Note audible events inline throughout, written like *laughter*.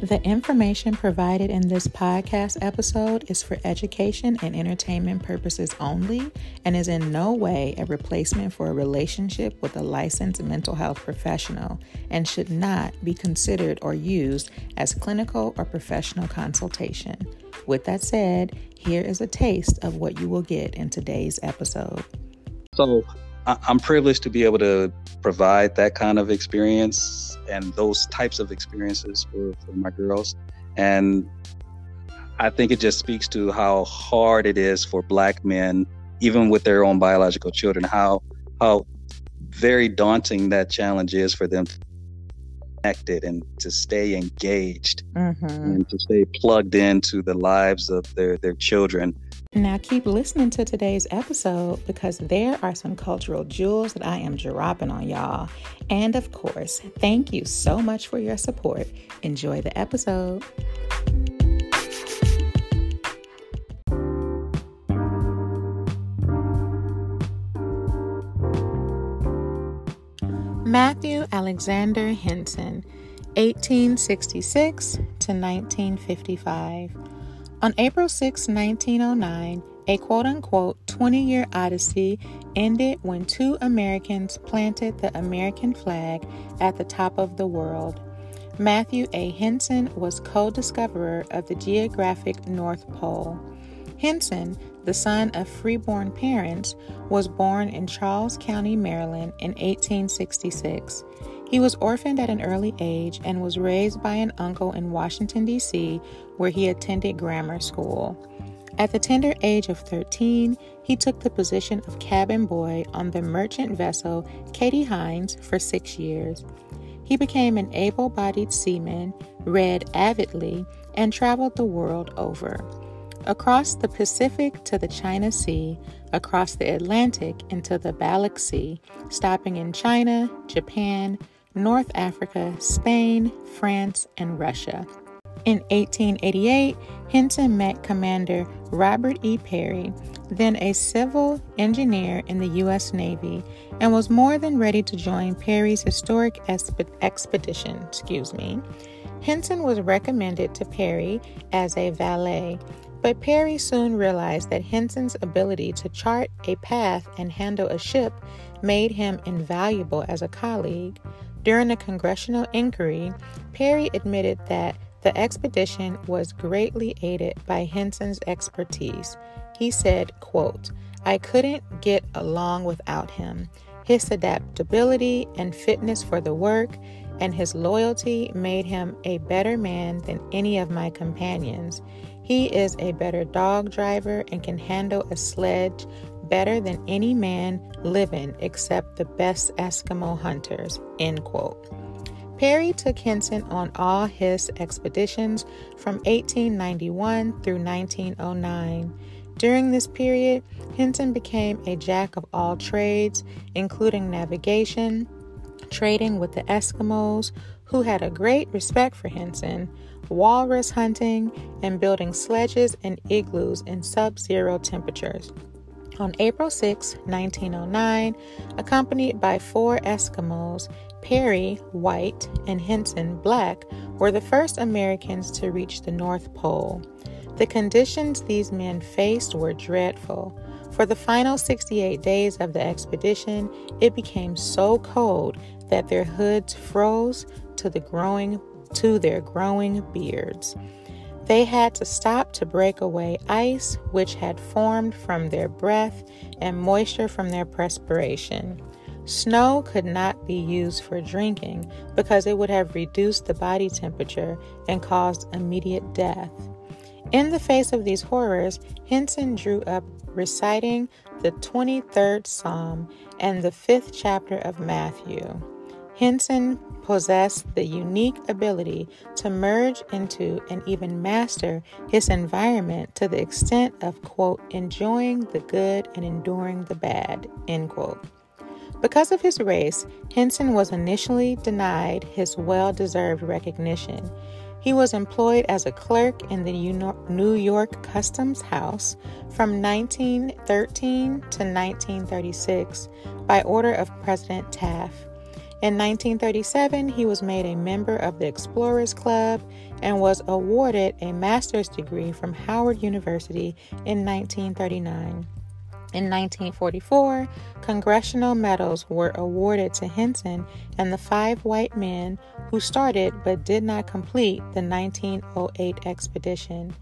The information provided in this podcast episode is for education and entertainment purposes only and is in no way a replacement for a relationship with a licensed mental health professional and should not be considered or used as clinical or professional consultation. With that said, here is a taste of what you will get in today's episode. So, I'm privileged to be able to provide that kind of experience and those types of experiences for, for my girls. And I think it just speaks to how hard it is for black men, even with their own biological children, how how very daunting that challenge is for them to connected and to stay engaged mm-hmm. and to stay plugged into the lives of their, their children. Now, keep listening to today's episode because there are some cultural jewels that I am dropping on y'all. And of course, thank you so much for your support. Enjoy the episode. Matthew Alexander Henson, 1866 to 1955. On April 6, 1909, a quote unquote 20 year odyssey ended when two Americans planted the American flag at the top of the world. Matthew A. Henson was co discoverer of the geographic North Pole. Henson, the son of freeborn parents, was born in Charles County, Maryland in 1866. He was orphaned at an early age and was raised by an uncle in Washington, D.C., where he attended grammar school. At the tender age of 13, he took the position of cabin boy on the merchant vessel Katie Hines for six years. He became an able bodied seaman, read avidly, and traveled the world over. Across the Pacific to the China Sea, across the Atlantic into the Baltic Sea, stopping in China, Japan, North Africa, Spain, France, and Russia. In 1888, Henson met Commander Robert E. Peary, then a civil engineer in the U.S. Navy, and was more than ready to join Peary's historic exp- expedition. Excuse me. Henson was recommended to Peary as a valet, but Peary soon realized that Henson's ability to chart a path and handle a ship made him invaluable as a colleague. During a congressional inquiry, Peary admitted that the expedition was greatly aided by Henson's expertise. He said, quote, I couldn't get along without him. His adaptability and fitness for the work and his loyalty made him a better man than any of my companions. He is a better dog driver and can handle a sledge better than any man living except the best Eskimo hunters. End quote. Peary took Henson on all his expeditions from 1891 through 1909. During this period, Henson became a jack of all trades, including navigation, trading with the Eskimos, who had a great respect for Henson, walrus hunting, and building sledges and igloos in sub zero temperatures. On April 6, 1909, accompanied by four Eskimos, Peary, white, and Henson, black, were the first Americans to reach the North Pole. The conditions these men faced were dreadful. For the final 68 days of the expedition, it became so cold that their hoods froze to the growing to their growing beards. They had to stop to break away ice which had formed from their breath and moisture from their perspiration. Snow could not be used for drinking because it would have reduced the body temperature and caused immediate death. In the face of these horrors, Henson drew up reciting the 23rd Psalm and the 5th chapter of Matthew. Henson possessed the unique ability to merge into and even master his environment to the extent of, quote, enjoying the good and enduring the bad, end quote. Because of his race, Henson was initially denied his well deserved recognition. He was employed as a clerk in the New York Customs House from 1913 to 1936 by order of President Taft. In 1937, he was made a member of the Explorers Club and was awarded a master's degree from Howard University in 1939. In 1944, congressional medals were awarded to Henson and the five white men who started but did not complete the 1908 expedition.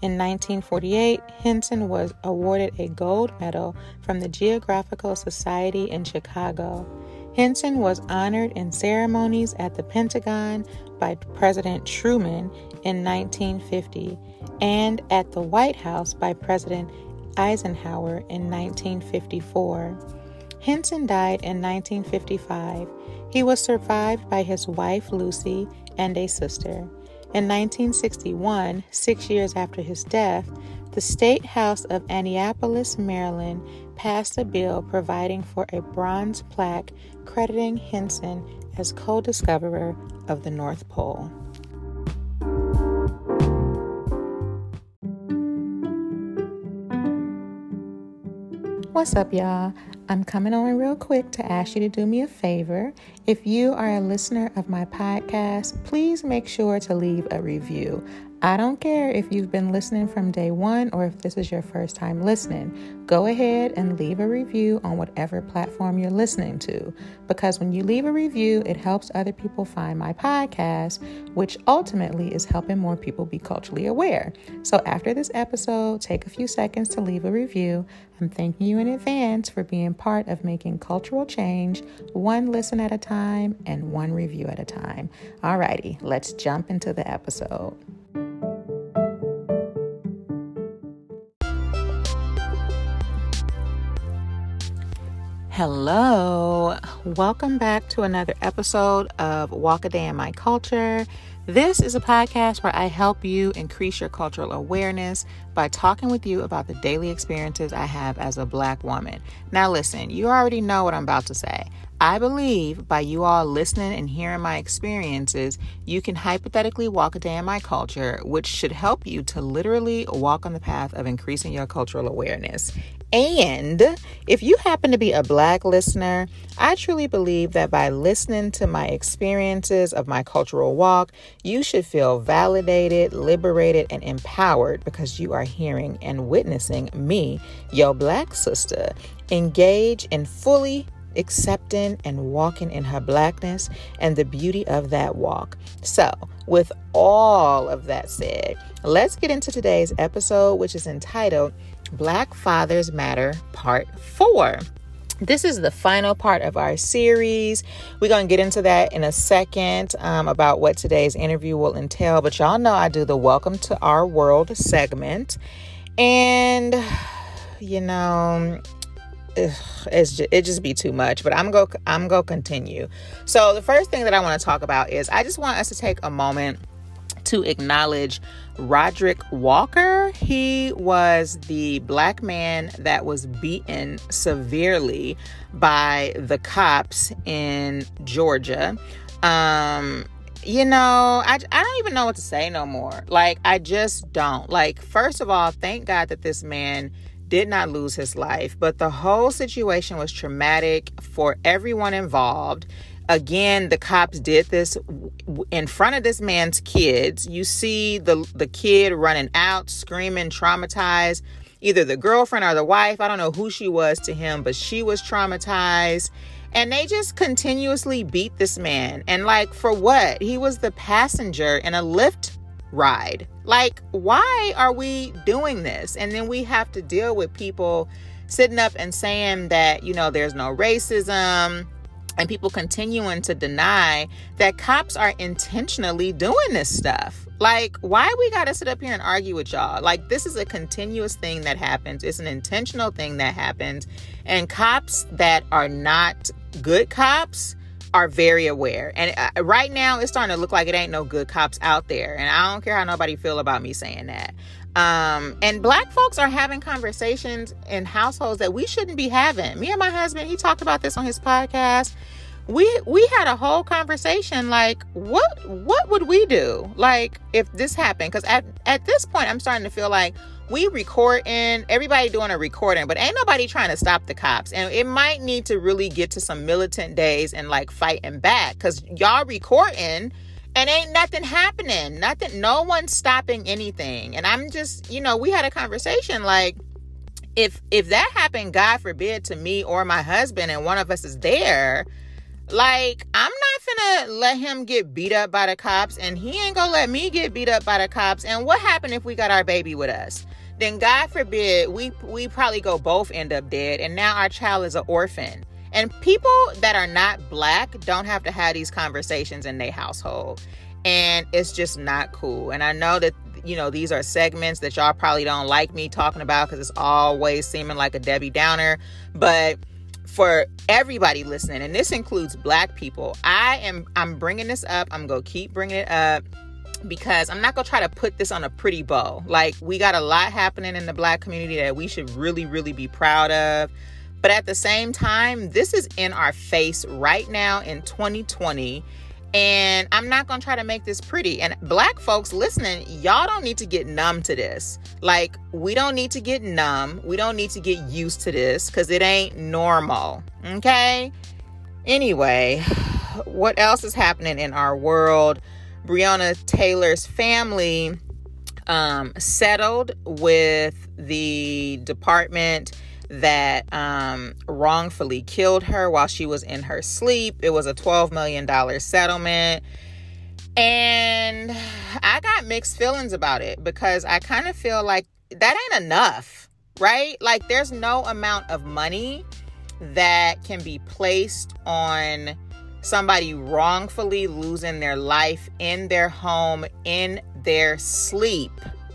In 1948, Henson was awarded a gold medal from the Geographical Society in Chicago. Henson was honored in ceremonies at the Pentagon by President Truman in 1950 and at the White House by President Eisenhower in 1954. Henson died in 1955. He was survived by his wife Lucy and a sister. In 1961, six years after his death, the State House of Annapolis, Maryland passed a bill providing for a bronze plaque crediting Henson as co discoverer of the North Pole. What's up, y'all? I'm coming on real quick to ask you to do me a favor. If you are a listener of my podcast, please make sure to leave a review. I don't care if you've been listening from day one or if this is your first time listening. Go ahead and leave a review on whatever platform you're listening to because when you leave a review, it helps other people find my podcast, which ultimately is helping more people be culturally aware. So after this episode, take a few seconds to leave a review. I'm thanking you in advance for being part of making cultural change one listen at a time and one review at a time. Alrighty, let's jump into the episode. Hello, welcome back to another episode of Walk a Day in My Culture. This is a podcast where I help you increase your cultural awareness by talking with you about the daily experiences I have as a black woman. Now, listen, you already know what I'm about to say. I believe by you all listening and hearing my experiences, you can hypothetically walk a day in my culture, which should help you to literally walk on the path of increasing your cultural awareness. And if you happen to be a black listener, I truly believe that by listening to my experiences of my cultural walk, you should feel validated, liberated, and empowered because you are hearing and witnessing me, your black sister, engage in fully accepting and walking in her blackness and the beauty of that walk. So, with all of that said, let's get into today's episode, which is entitled Black Fathers Matter Part 4. This is the final part of our series. We're going to get into that in a second um, about what today's interview will entail. But y'all know I do the Welcome to Our World segment. And, *sighs* you know, it's just, it just be too much but i'm go i'm go continue so the first thing that i want to talk about is i just want us to take a moment to acknowledge Roderick Walker. He was the black man that was beaten severely by the cops in Georgia. Um, you know, I, I don't even know what to say no more. Like, I just don't. Like, first of all, thank God that this man did not lose his life, but the whole situation was traumatic for everyone involved. Again, the cops did this in front of this man's kids. You see the the kid running out, screaming, traumatized. Either the girlfriend or the wife, I don't know who she was to him, but she was traumatized. And they just continuously beat this man. And like for what? He was the passenger in a Lyft ride. Like, why are we doing this? And then we have to deal with people sitting up and saying that, you know, there's no racism and people continuing to deny that cops are intentionally doing this stuff. Like, why we got to sit up here and argue with y'all? Like, this is a continuous thing that happens. It's an intentional thing that happens. And cops that are not good cops are very aware. And uh, right now, it's starting to look like it ain't no good cops out there. And I don't care how nobody feel about me saying that. Um, and black folks are having conversations in households that we shouldn't be having. Me and my husband, he talked about this on his podcast. We we had a whole conversation like what what would we do like if this happened? Because at at this point, I'm starting to feel like we recording, everybody doing a recording, but ain't nobody trying to stop the cops. And it might need to really get to some militant days and like fighting back because y'all recording and ain't nothing happening. Nothing, no one's stopping anything. And I'm just, you know, we had a conversation like, if if that happened, God forbid, to me or my husband, and one of us is there, like, I'm not gonna let him get beat up by the cops, and he ain't gonna let me get beat up by the cops. And what happened if we got our baby with us? Then God forbid, we we probably go both end up dead, and now our child is an orphan. And people that are not black don't have to have these conversations in their household. And it's just not cool. And I know that, you know, these are segments that y'all probably don't like me talking about because it's always seeming like a Debbie Downer. But for everybody listening and this includes black people i am i'm bringing this up i'm gonna keep bringing it up because i'm not gonna try to put this on a pretty bow like we got a lot happening in the black community that we should really really be proud of but at the same time this is in our face right now in 2020 and I'm not to try to make this pretty. And black folks listening, y'all don't need to get numb to this. Like, we don't need to get numb. We don't need to get used to this because it ain't normal. Okay? Anyway, *sighs* what else is happening in our world? Breonna Taylor's family um, settled with the department that um, wrongfully killed her while she was in her sleep. It was a $12 million settlement. And I got mixed feelings about it because I kind of feel like that ain't enough, right? Like, there's no amount of money that can be placed on somebody wrongfully losing their life in their home in their sleep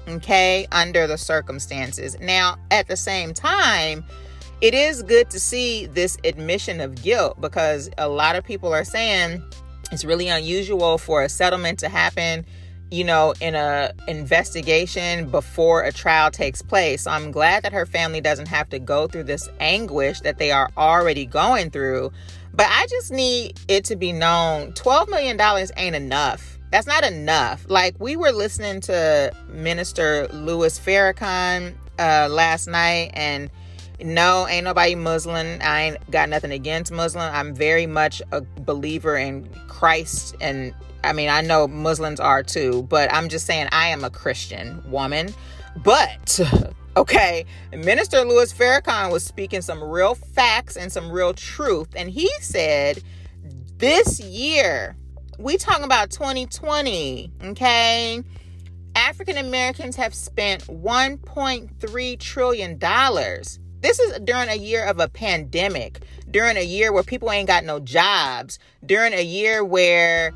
okay, under the circumstances. Now, at the same time, it is good to see this admission of guilt because a lot of people are saying it's really unusual for a settlement to happen you know in a investigation before a trial takes place so i'm glad that her family doesn't have to go through this anguish that they are already going through but i just need it to be known 12 million dollars ain't enough that's not enough. Like we were listening to Minister Louis Farrakhan uh, last night, and no, ain't nobody Muslim. I ain't got nothing against Muslim. I'm very much a believer in Christ, and I mean I know Muslims are too, but I'm just saying I am a Christian woman. But okay, Minister Louis Farrakhan was speaking some real facts and some real truth, and he said this year we talking about 2020, okay? African Americans have spent 1.3 trillion dollars. This is during a year of a pandemic, during a year where people ain't got no jobs, during a year where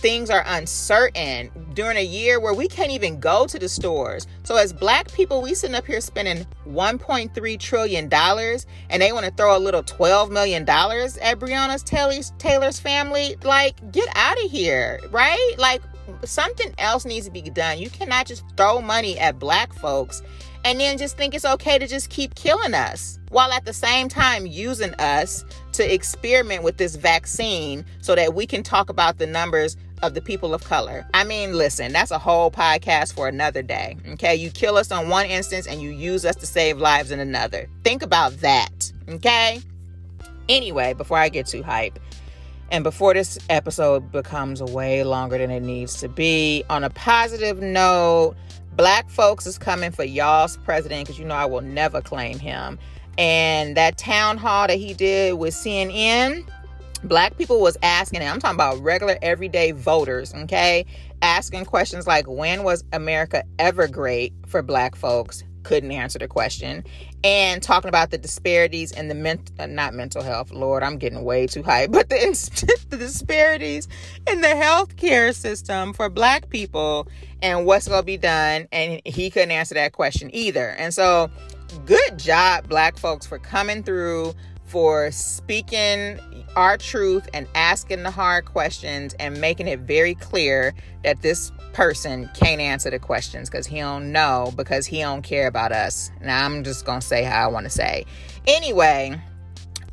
things are uncertain during a year where we can't even go to the stores. So as black people, we sitting up here spending 1.3 trillion dollars and they want to throw a little 12 million dollars at Breonna's Taylor's, Taylor's family. Like, get out of here, right? Like something else needs to be done. You cannot just throw money at black folks and then just think it's okay to just keep killing us while at the same time using us to experiment with this vaccine so that we can talk about the numbers of the people of color. I mean, listen, that's a whole podcast for another day. Okay. You kill us on one instance and you use us to save lives in another. Think about that. Okay. Anyway, before I get too hype, and before this episode becomes way longer than it needs to be, on a positive note, Black folks is coming for y'all's president because you know I will never claim him. And that town hall that he did with CNN, black people was asking, and I'm talking about regular everyday voters, okay? Asking questions like when was America ever great for black folks? Couldn't answer the question. And talking about the disparities in the mental, uh, not mental health, Lord, I'm getting way too high, *laughs* but the, *laughs* the disparities in the healthcare system for black people and what's going to be done. And he couldn't answer that question either. And so, good job, black folks, for coming through, for speaking our truth and asking the hard questions and making it very clear that this person can't answer the questions because he don't know because he don't care about us. Now I'm just gonna say how I want to say. Anyway,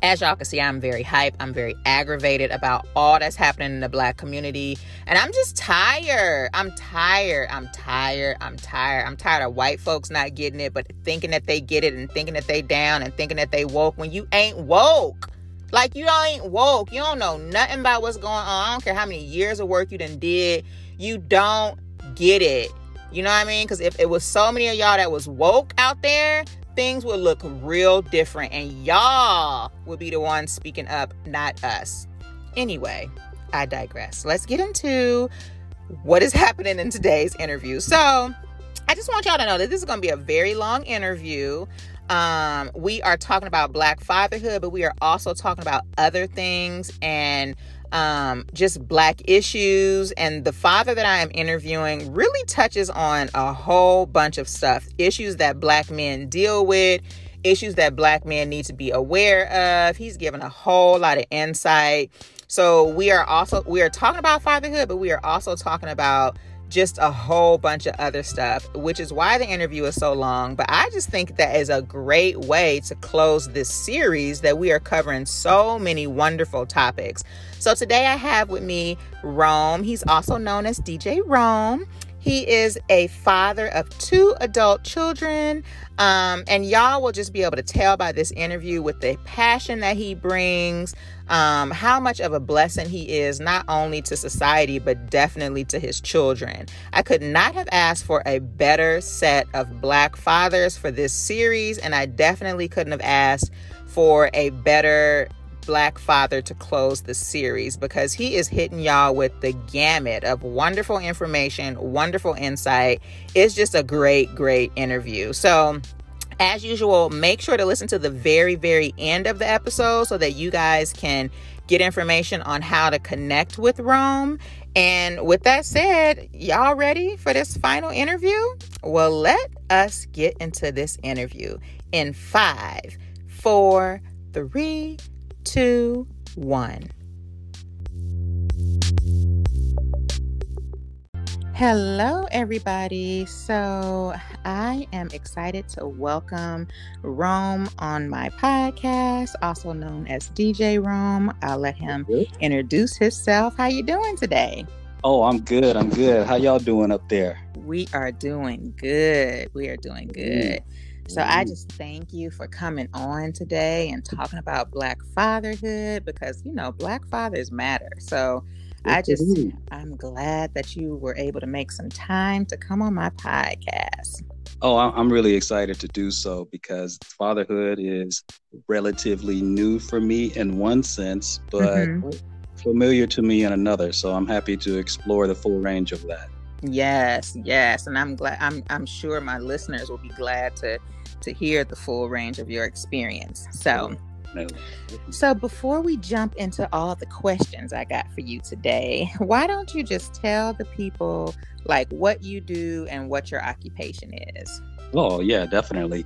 as y'all can see, I'm very hype. I'm very aggravated about all that's happening in the black community. And I'm just tired. I'm tired. I'm tired. I'm tired. I'm tired of white folks not getting it, but thinking that they get it and thinking that they down and thinking that they woke when you ain't woke. Like you ain't woke. You don't know nothing about what's going on. I don't care how many years of work you done did. You don't get it. You know what I mean? Because if it was so many of y'all that was woke out there, things would look real different and y'all would be the ones speaking up, not us. Anyway, I digress. Let's get into what is *laughs* happening in today's interview. So, I just want y'all to know that this is going to be a very long interview. Um, we are talking about Black fatherhood, but we are also talking about other things and um, just black issues. And the father that I am interviewing really touches on a whole bunch of stuff issues that black men deal with, issues that black men need to be aware of. He's given a whole lot of insight. So we are also we are talking about fatherhood, but we are also talking about just a whole bunch of other stuff, which is why the interview is so long. But I just think that is a great way to close this series that we are covering so many wonderful topics. So today I have with me Rome. He's also known as DJ Rome. He is a father of two adult children. Um, and y'all will just be able to tell by this interview with the passion that he brings, um, how much of a blessing he is, not only to society, but definitely to his children. I could not have asked for a better set of Black fathers for this series, and I definitely couldn't have asked for a better black father to close the series because he is hitting y'all with the gamut of wonderful information, wonderful insight. It's just a great, great interview. So, as usual, make sure to listen to the very, very end of the episode so that you guys can get information on how to connect with Rome. And with that said, y'all ready for this final interview? Well, let us get into this interview in five, four, three, two, one. Hello, everybody. So, I am excited to welcome Rome on my podcast, also known as DJ Rome. I'll let him introduce himself. How you doing today? Oh, I'm good. I'm good. How y'all doing up there? We are doing good. We are doing good. Mm. So I just thank you for coming on today and talking about Black fatherhood because, you know, Black fathers matter. So I just, I'm glad that you were able to make some time to come on my podcast. Oh, I'm really excited to do so because fatherhood is relatively new for me in one sense, but mm-hmm. familiar to me in another. So I'm happy to explore the full range of that. Yes, yes, and I'm glad. I'm I'm sure my listeners will be glad to to hear the full range of your experience. So, so before we jump into all the questions I got for you today, why don't you just tell the people like what you do and what your occupation is? Oh, yeah, definitely.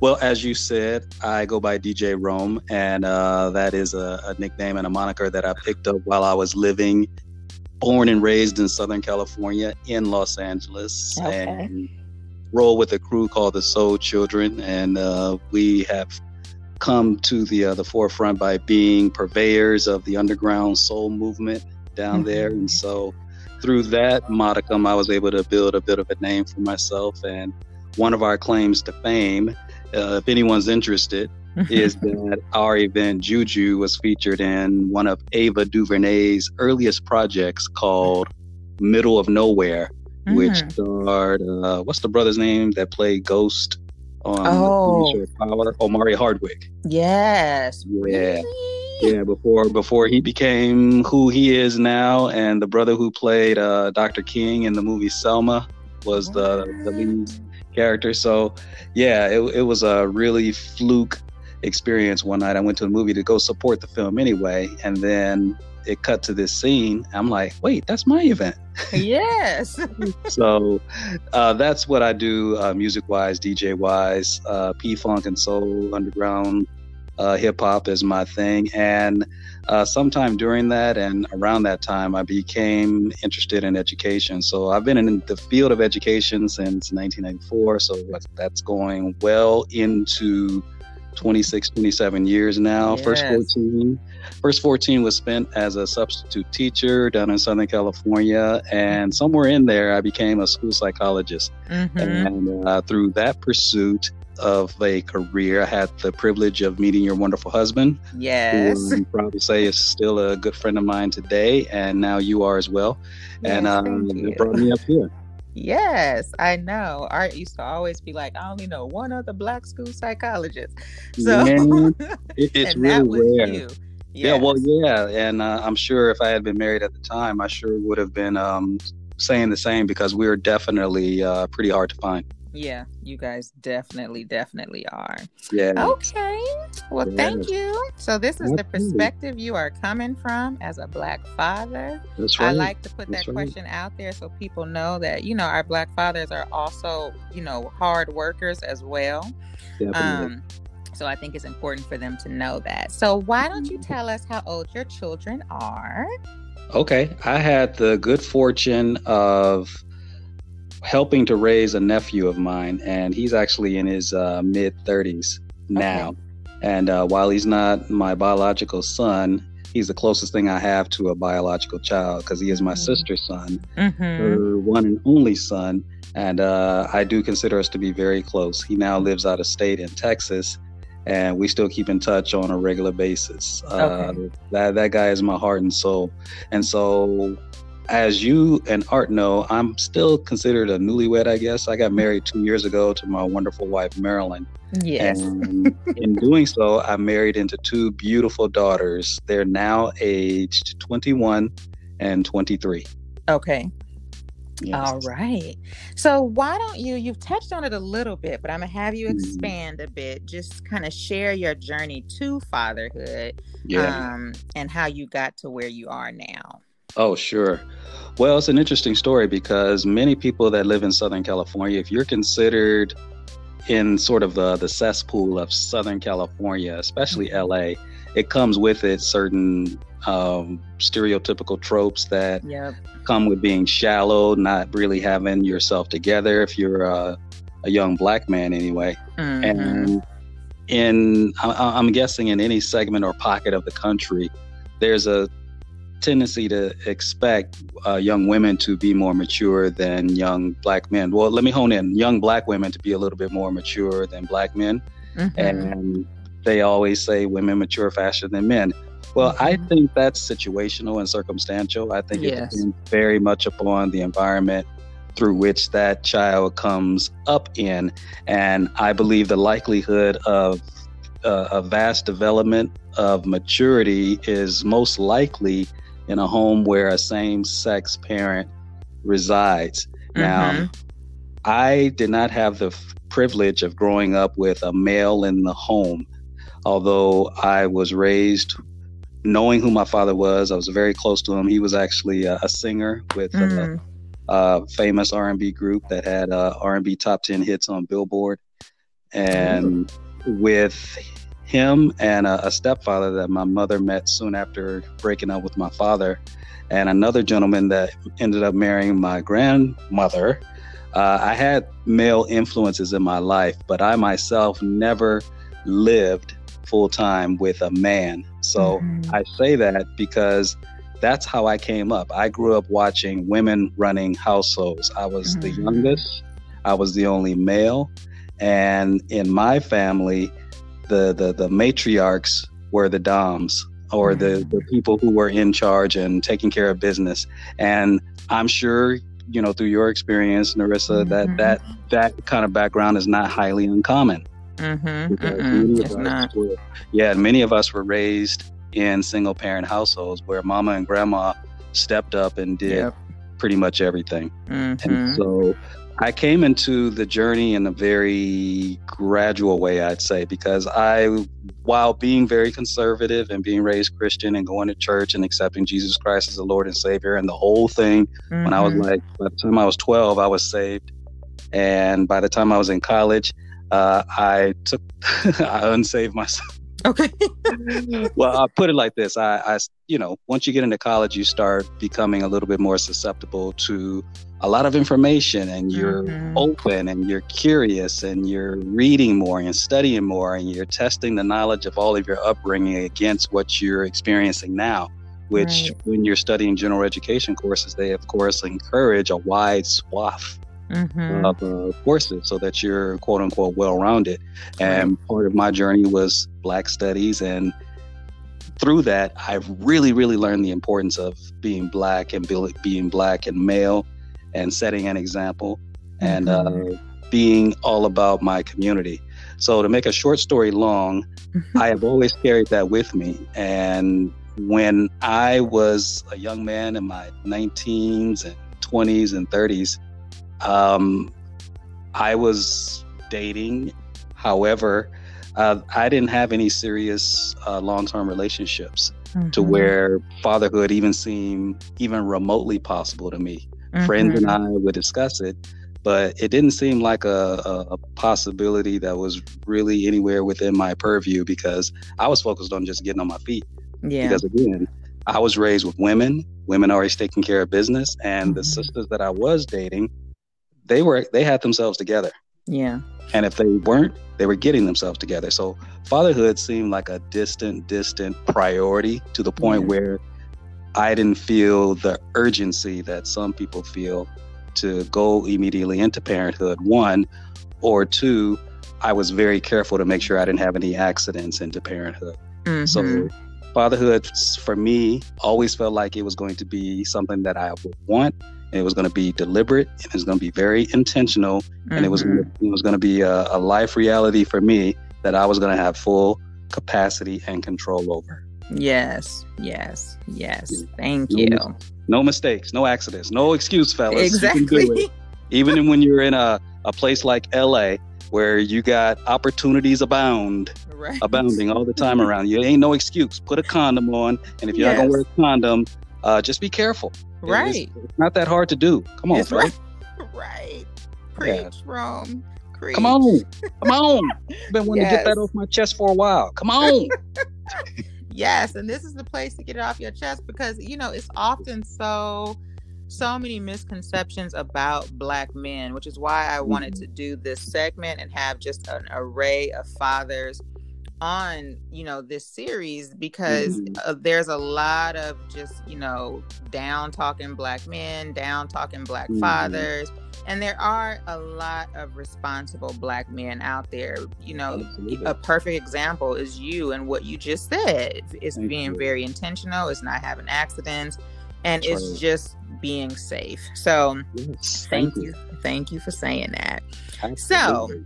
Well, as you said, I go by DJ Rome, and uh, that is a, a, nickname and a moniker that I picked up while I was living, born and raised in Southern California in Los Angeles. Okay. And roll with a crew called the Soul Children, and uh, we have come to the uh, the forefront by being purveyors of the underground soul movement down mm-hmm. there, and so through that modicum, I was able to build a bit of a name for myself. And one of our claims to fame, uh, if anyone's interested, is that our event Juju was featured in one of Ava DuVernay's earliest projects called Middle of Nowhere mm. which starred uh, what's the brother's name that played Ghost on oh. Power? Omari Hardwick. Yes. Yeah. Yeah, before before he became who he is now, and the brother who played uh, Dr. King in the movie Selma was the, the lead character. So, yeah, it, it was a really fluke experience one night. I went to a movie to go support the film anyway, and then it cut to this scene. I'm like, wait, that's my event. Yes. *laughs* so uh, that's what I do uh, music wise, DJ wise. Uh, P Funk and Soul, underground uh, hip hop is my thing. And uh, sometime during that and around that time, I became interested in education. So I've been in the field of education since 1994. So that's going well into 26, 27 years now. Yes. First 14, first 14 was spent as a substitute teacher down in Southern California, and somewhere in there, I became a school psychologist. Mm-hmm. And uh, through that pursuit, of a career. I had the privilege of meeting your wonderful husband. Yes. Who I probably say is still a good friend of mine today, and now you are as well. Yes, and um, it brought me up here. Yes, I know. Art used to always be like, I only know one other black school psychologist. So Man, *laughs* it, it's really rare. Yes. Yeah, well, yeah, and uh, I'm sure if I had been married at the time, I sure would have been um, saying the same because we were definitely uh, pretty hard to find. Yeah, you guys definitely, definitely are. Yeah. Okay. Well, yeah. thank you. So this is the perspective you are coming from as a black father. That's right. I like to put That's that right. question out there so people know that you know our black fathers are also you know hard workers as well. Definitely. Um, so I think it's important for them to know that. So why don't you tell us how old your children are? Okay, I had the good fortune of helping to raise a nephew of mine, and he's actually in his uh, mid 30s now. Okay. And uh, while he's not my biological son, he's the closest thing I have to a biological child because he is my mm-hmm. sister's son, mm-hmm. her one and only son. And uh, I do consider us to be very close. He now lives out of state in Texas, and we still keep in touch on a regular basis. Uh, that that guy is my heart and soul. And so as you and Art know, I'm still considered a newlywed, I guess. I got married two years ago to my wonderful wife, Marilyn. Yes. And in doing so, I married into two beautiful daughters. They're now aged 21 and 23. Okay. Yes. All right. So why don't you you've touched on it a little bit, but I'm going to have you mm-hmm. expand a bit, just kind of share your journey to fatherhood yeah. um and how you got to where you are now. Oh, sure. Well, it's an interesting story because many people that live in Southern California, if you're considered in sort of the, the cesspool of Southern California, especially mm-hmm. LA, it comes with it certain um, stereotypical tropes that yep. come with being shallow, not really having yourself together if you're a, a young black man, anyway. Mm-hmm. And in, I'm guessing, in any segment or pocket of the country, there's a tendency to expect uh, young women to be more mature than young black men. Well, let me hone in young black women to be a little bit more mature than black men. Mm-hmm. And they always say women mature faster than men. Well, mm-hmm. I think that's situational and circumstantial. I think yes. it depends very much upon the environment through which that child comes up in. And I believe the likelihood of uh, a vast development of maturity is most likely in a home where a same sex parent resides. Mm-hmm. Now, I did not have the f- privilege of growing up with a male in the home, although I was raised knowing who my father was. I was very close to him. He was actually a, a singer with mm-hmm. a, a, famous R&B group that had uh, R&B top 10 hits on Billboard. And mm-hmm. with him and a, a, stepfather that my mother met soon after breaking up with my father, and another gentleman that ended up marrying my grandmother. Uh, I had male influences in my life, but I myself never lived full time with a man. So mm-hmm. I say that because that's how I came up. I grew up watching women running households. I was mm-hmm. the youngest, I was the only male. And in my family, the the the matriarchs were the doms or the mm. the people who were in charge and taking care of business and i'm sure you know through your experience narissa mm-hmm. that that that kind of background is not highly uncommon mm-hmm. it's not. Were, yeah many of us were raised in single parent households where mama and grandma stepped up and did yep. pretty much everything mm-hmm. and so I came into the journey in a very gradual way, I'd say, because I, while being very conservative and being raised Christian and going to church and accepting Jesus Christ as the Lord and Savior and the whole thing, mm-hmm. when I was mm-hmm. like, by the time I was 12, I was saved. And by the time I was in college, uh, I took, *laughs* I unsaved myself. Okay. *laughs* well, I'll put it like this. I, I, you know, once you get into college, you start becoming a little bit more susceptible to a lot of information and you're mm-hmm. open and you're curious and you're reading more and studying more and you're testing the knowledge of all of your upbringing against what you're experiencing now which right. when you're studying general education courses they of course encourage a wide swath mm-hmm. of uh, courses so that you're quote unquote well rounded and part of my journey was black studies and through that i've really really learned the importance of being black and being black and male and setting an example and uh, mm-hmm. uh, being all about my community. So, to make a short story long, I have always carried that with me. And when I was a young man in my 19s and 20s and 30s, um, I was dating. However, uh, I didn't have any serious uh, long term relationships mm-hmm. to where fatherhood even seemed even remotely possible to me mm-hmm. friends and mm-hmm. I would discuss it, but it didn't seem like a, a, a, possibility that was really anywhere within my purview because I was focused on just getting on my feet. Yeah. Because again, I was raised with women, women always taking care of business, and mm-hmm. the sisters that I was dating, they were they had themselves together. Yeah. And if they weren't, they were getting themselves together. So fatherhood seemed like a distant, distant priority to the point yeah. where I didn't feel the urgency that some people feel to go immediately into parenthood. One, or two, I was very careful to make sure I didn't have any accidents into parenthood. Mm-hmm. So, fatherhood for me always felt like it was going to be something that I would want. And it was going to be deliberate and it was going to be very intentional. Mm-hmm. And it was, mm-hmm. it was going to be a, a life reality for me that I was going to have full capacity and control over. Yes, yes, yes. Thank no, you. No mistakes, no accidents, no excuse, fellas. Exactly. Even when you're in a, a place like LA where you got opportunities abound, right. abounding all the time around you. Ain't no excuse. Put a condom on, and if you're yes. not gonna wear a condom, uh, just be careful. Right. It's, it's, not that hard to do. Come on, right. *laughs* Right. Preach, yeah. Rome. Preach. Come on. Come on. *laughs* Been wanting yes. to get that off my chest for a while. Come on. *laughs* Yes, and this is the place to get it off your chest because you know it's often so so many misconceptions about black men, which is why I wanted mm-hmm. to do this segment and have just an array of fathers on you know this series because mm-hmm. uh, there's a lot of just you know down talking black men down talking black mm-hmm. fathers and there are a lot of responsible black men out there you know Absolutely. a perfect example is you and what you just said it's Thank being you. very intentional it's not having accidents and That's it's right. just being safe so yes. thank, thank you. you thank you for saying that Absolutely.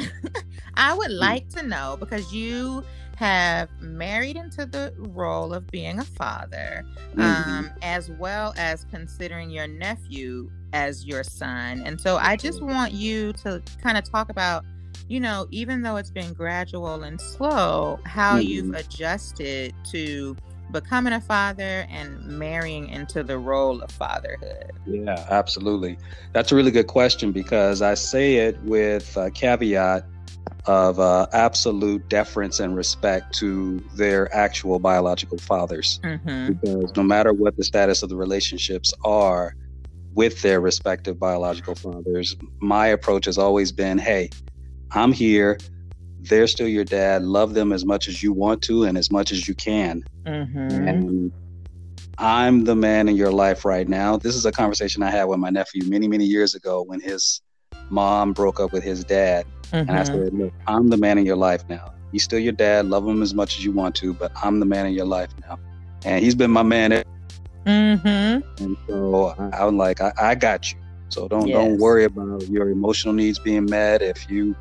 so *laughs* i would hmm. like to know because you have married into the role of being a father, mm-hmm. um, as well as considering your nephew as your son. And so I just want you to kind of talk about, you know, even though it's been gradual and slow, how mm-hmm. you've adjusted to becoming a father and marrying into the role of fatherhood? Yeah, absolutely. That's a really good question because I say it with a caveat of uh, absolute deference and respect to their actual biological fathers. Mm-hmm. Because no matter what the status of the relationships are with their respective biological fathers, my approach has always been hey, I'm here. They're still your dad. Love them as much as you want to and as much as you can. Mm-hmm. And I'm the man in your life right now. This is a conversation I had with my nephew many, many years ago when his mom broke up with his dad. Mm-hmm. And I mm-hmm. said, Look, I'm the man in your life now. He's still your dad. Love him as much as you want to, but I'm the man in your life now. And he's been my man. Mm-hmm. And so I, am like, I, I, got you. So don't yes. don't worry about your emotional needs being met. If you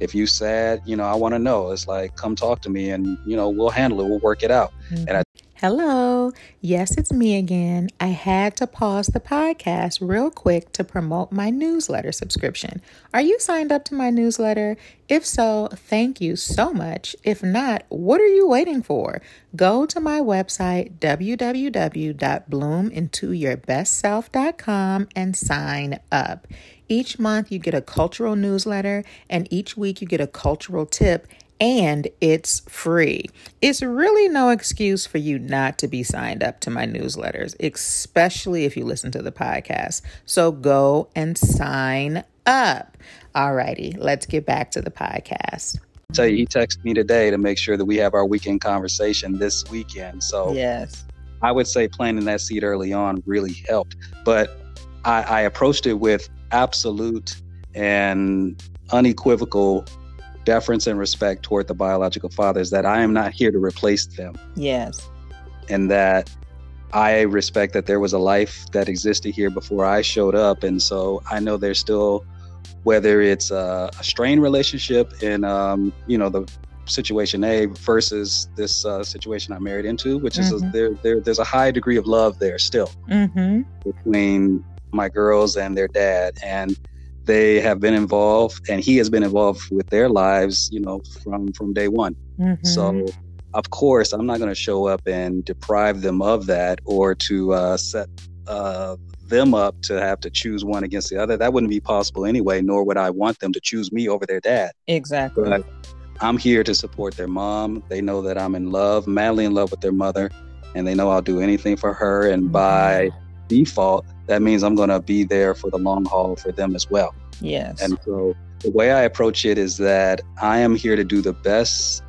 if you sad, you know, I want to know. It's like, come talk to me, and you know, we'll handle it. We'll work it out. Mm-hmm. And I Hello. Yes, it's me again. I had to pause the podcast real quick to promote my newsletter subscription. Are you signed up to my newsletter? If so, thank you so much. If not, what are you waiting for? Go to my website, www.bloomintoyourbestself.com, and sign up. Each month, you get a cultural newsletter, and each week, you get a cultural tip and it's free. It's really no excuse for you not to be signed up to my newsletters, especially if you listen to the podcast. So go and sign up. Alrighty, let's get back to the podcast. I tell you, he texted me today to make sure that we have our weekend conversation this weekend. So yes, I would say planting that seed early on really helped. But I, I approached it with absolute and unequivocal deference and respect toward the biological fathers that I am not here to replace them. Yes. And that I respect that there was a life that existed here before I showed up. And so I know there's still, whether it's a, a strained relationship in, um, you know, the situation A versus this uh, situation I married into, which is mm-hmm. a, there, there, there's a high degree of love there still mm-hmm. between my girls and their dad. And they have been involved and he has been involved with their lives, you know, from, from day one. Mm-hmm. So of course, I'm not going to show up and deprive them of that or to uh, set uh, them up to have to choose one against the other. That wouldn't be possible anyway, nor would I want them to choose me over their dad. Exactly. But I'm here to support their mom. They know that I'm in love, madly in love with their mother, and they know I'll do anything for her. And by default, that means I'm going to be there for the long haul for them as well. Yes. And so the way I approach it is that I am here to do the best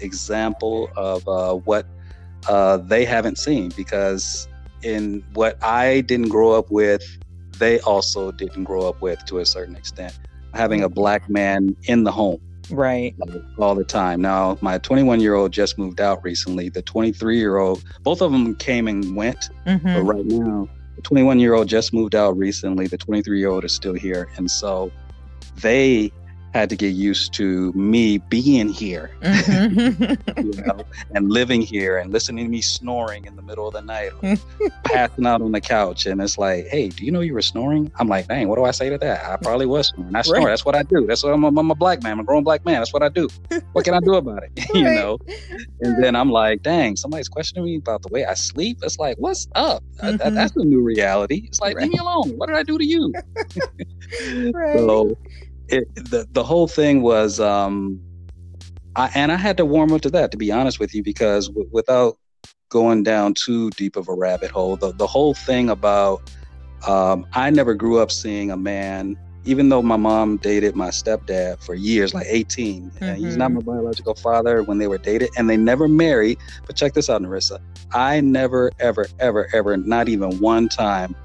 example of uh, what uh, they haven't seen because in what I didn't grow up with, they also didn't grow up with to a certain extent. Having a black man in the home. Right. All the time. Now, my 21 year old just moved out recently. The 23 year old, both of them came and went. Mm-hmm. But right now, the 21 year old just moved out recently. The 23 year old is still here. And so they had to get used to me being here *laughs* mm-hmm. you know, and living here and listening to me snoring in the middle of the night *laughs* passing out on the couch. And it's like hey do you know you were snoring? I'm like dang what do i say to that? I probably was snoring. I snore. Right. that's what i do. That's what I'm, I'm, a black man. I'm a grown black man. That's what i do. What can i do about it? *laughs* You right. know? And then i'm like dang somebody's questioning me about the way i sleep. It's like what's up? Mm-hmm. that, that's a new reality. It's like right. leave me alone. What did i do to you? So it, the the whole thing was, um, I, and I had to warm up to that to be honest with you, because w- without going down too deep of a rabbit hole, the the whole thing about um, I never grew up seeing a man. Even though my mom dated my stepdad for years, like 18, mm-hmm. and he's not my biological father when they were dated, and they never married. But check this out, Narissa. I never, ever, ever, ever, not even one time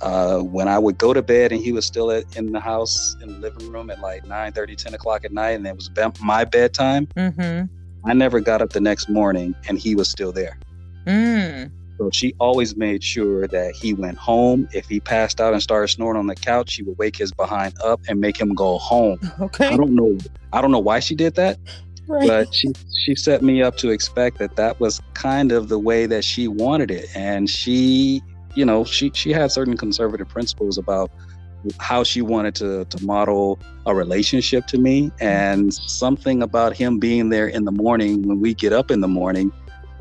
uh, when I would go to bed and he was still at, in the house in the living room at like 9 30, 10 o'clock at night, and it was my bedtime, mm-hmm. I never got up the next morning and he was still there. Mm. So she always made sure that he went home. If he passed out and started snoring on the couch, she would wake his behind up and make him go home. *laughs* Okay. I don't know. I don't know why she did that, right. but she she set me up to expect that that was kind of the way that she wanted it, and she you know, she she had certain conservative principles about how she wanted to to model a relationship to me, and something about him being there in the morning when we get up in the morning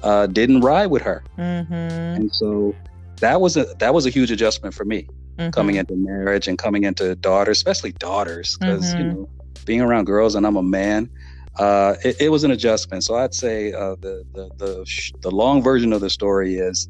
uh, didn't ride with her, mm-hmm. and so that was a that was a huge adjustment for me mm-hmm. coming into marriage and coming into daughters, especially daughters, because mm-hmm. you know, being around girls and I'm a man. Uh, it, it, was an adjustment. So I'd say uh, the, the the the long version of the story is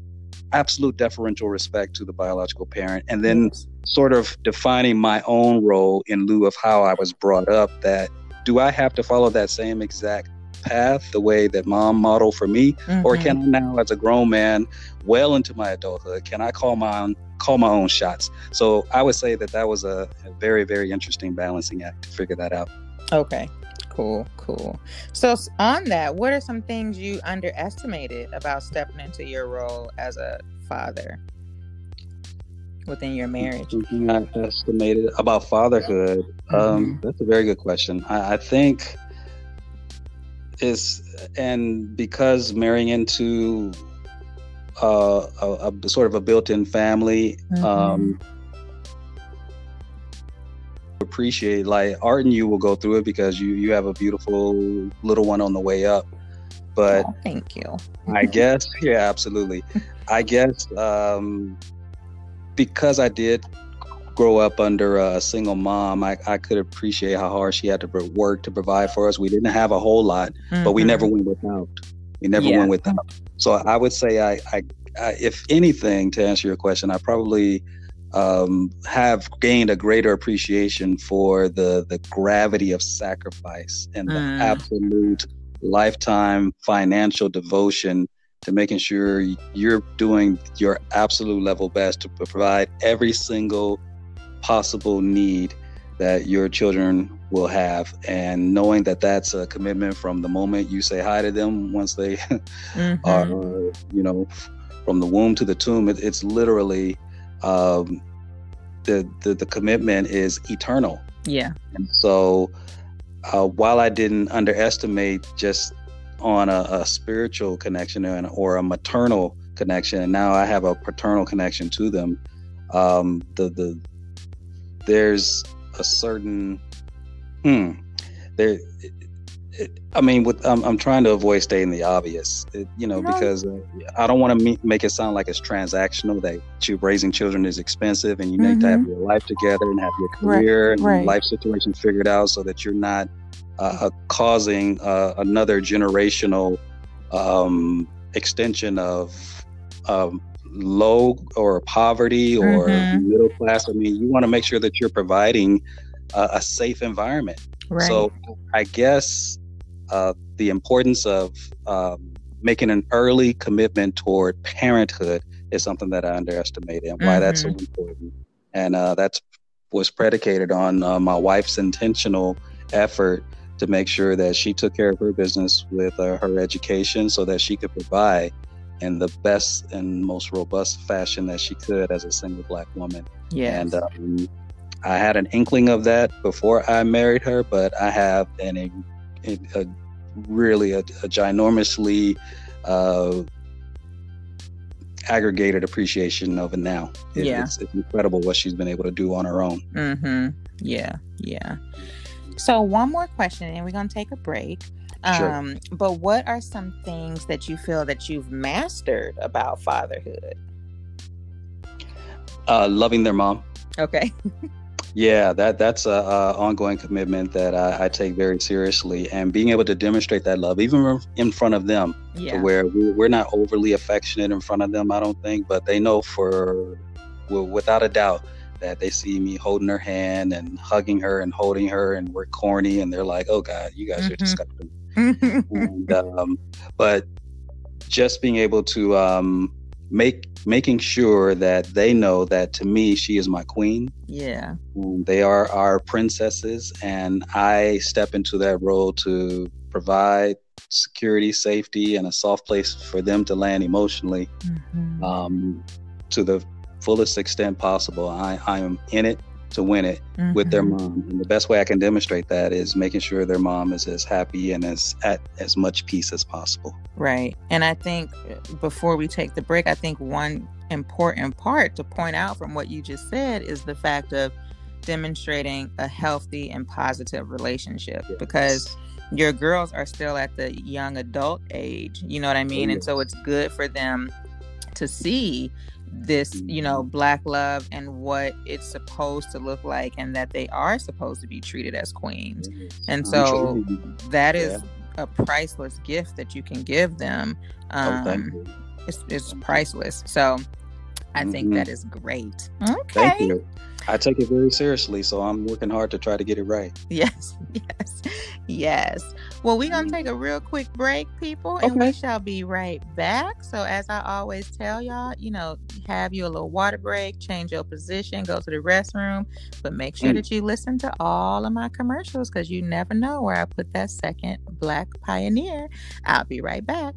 absolute deferential respect to the biological parent and then sort of defining my own role in lieu of how I was brought up that do I have to follow that same exact path the way that mom modeled for me? Mm-hmm. or can I now as a grown man well into my adulthood can I call my own call my own shots? So I would say that that was a, a very very interesting balancing act to figure that out. Okay cool, cool. So on that, what are some things you underestimated about stepping into your role as a father within your marriage? Something I estimated about fatherhood. Um, mm-hmm. Um, that's a very good question. I, I think is and because marrying into uh, a, a, sort of a built-in family. Mm-hmm. Um, appreciate like art and you will go through it because you you have a beautiful little one on the way up but oh, thank you i *laughs* guess yeah absolutely i guess um because i did grow up under a single mom, I, I could appreciate how hard she had to work to provide for us. We didn't have a whole lot, mm-hmm. but we never mm-hmm. went without. We never yeah. went without. So I would say, I, I, I, if anything, to answer your question, I probably um, have gained a greater appreciation for the the gravity of sacrifice and the mm. absolute lifetime financial devotion to making sure you're doing your absolute level best to provide every single possible need that your children will have and knowing that that's a commitment from the moment you say hi to them once they *laughs* mm-hmm. are you know from the womb to the tomb it, it's literally um, the, the the commitment is eternal yeah and so uh, while i didn't underestimate just on a, a spiritual connection and, or a maternal connection, and now I have a paternal connection to them. Um, the the there's a certain hmm there. I mean, with I'm, I'm trying to avoid stating the obvious, it, you know, because uh, I don't want to me- make it sound like it's transactional. That you, raising children is expensive, and you mm-hmm. need to have mm-hmm. your life together and have your career right, and right. life situation figured out, so that you're not uh, causing uh, another generational um, extension of um, low or poverty or mm-hmm. middle class. I mean, you want to make sure that you're providing uh, a safe environment. Right. So I guess uh, the importance of um, making an early commitment toward parenthood is something that I underestimated and why mm-hmm. that's so mm-hmm. important. And uh, that's was predicated on uh, my wife's intentional effort to make sure that she took care of her business with uh, her education so that she could provide in the best and most robust fashion that she could as a single black woman. Yeah. And um, I had an inkling of that before I married her, but I have an, a, a really a, a ginormously uh, aggregated appreciation of it now. It, yeah. It's, it's, incredible what she's been able to do on her own. Mm-hmm. Yeah. Yeah. So, one more question, and we're going to take a break. Sure. Um, but what are some things that you feel that you've mastered about fatherhood? Uh, loving their mom. Okay. *laughs* yeah, that that's a, a ongoing commitment that I, I, take very seriously, and being able to demonstrate that love, even in front of them, yeah. where we, we're not overly affectionate in front of them. I don't think, but they know for well, without a doubt that they see me holding her hand and hugging her and holding her and we're corny and they're like oh god you guys mm-hmm. are disgusting and, um, but just being able to um, make making sure that they know that to me she is my queen yeah they are our princesses and i step into that role to provide security safety and a soft place for them to land emotionally mm-hmm. um, to the fullest extent possible. I, I am in it to win it mm-hmm. with their mm-hmm. mom. And the best way I can demonstrate that is making sure their mom is as happy and as at as much peace as possible. Right. And I think uh, before we take the break, I think one important part to point out from what you just said is the fact of demonstrating a healthy and positive relationship yes. because your girls are still at the young adult age, you know what I mean? Yes. And so it's good for them to see this you know mm-hmm. black love and what it's supposed to look like and that they are supposed to be treated as queens. And so that is yeah. a priceless gift that you can give them oh, um oh, it's, it's priceless. So i mm-hmm. think that is great. Okay I take it very seriously, so I'm working hard to try to get it right. *laughs* Yes, yes, yes. Well, we're going to take a real quick break, people, and okay. we shall be right back. So, as I always tell y'all, you know, have you a little water break, change your position, go to the restroom, but make sure mm. that you listen to all of my commercials because you never know where I put that second Black Pioneer. I'll be right back.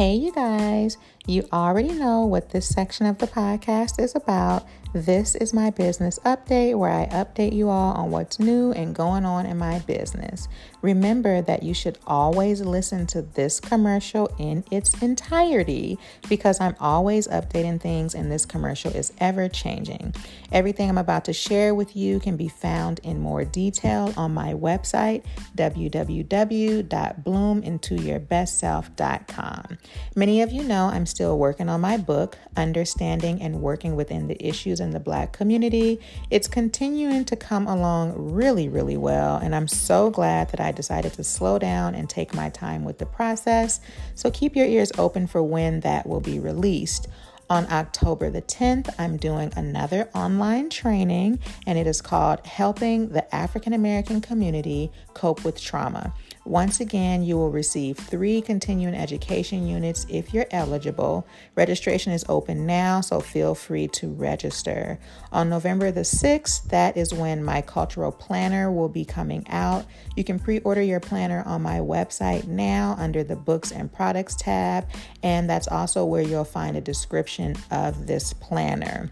Hey, you guys. You already know what this section of the podcast is about. This is my business update where I update you all on what's new and going on in my business. Remember that you should always listen to this commercial in its entirety because I'm always updating things and this commercial is ever changing. Everything I'm about to share with you can be found in more detail on my website, www.bloomintoyourbestself.com. Many of you know I'm still working on my book, Understanding and Working Within the Issues in the Black Community. It's continuing to come along really, really well, and I'm so glad that I decided to slow down and take my time with the process. So keep your ears open for when that will be released. On October the 10th, I'm doing another online training, and it is called Helping the African American Community Cope with Trauma. Once again, you will receive three continuing education units if you're eligible. Registration is open now, so feel free to register. On November the 6th, that is when my cultural planner will be coming out. You can pre order your planner on my website now under the Books and Products tab, and that's also where you'll find a description of this planner.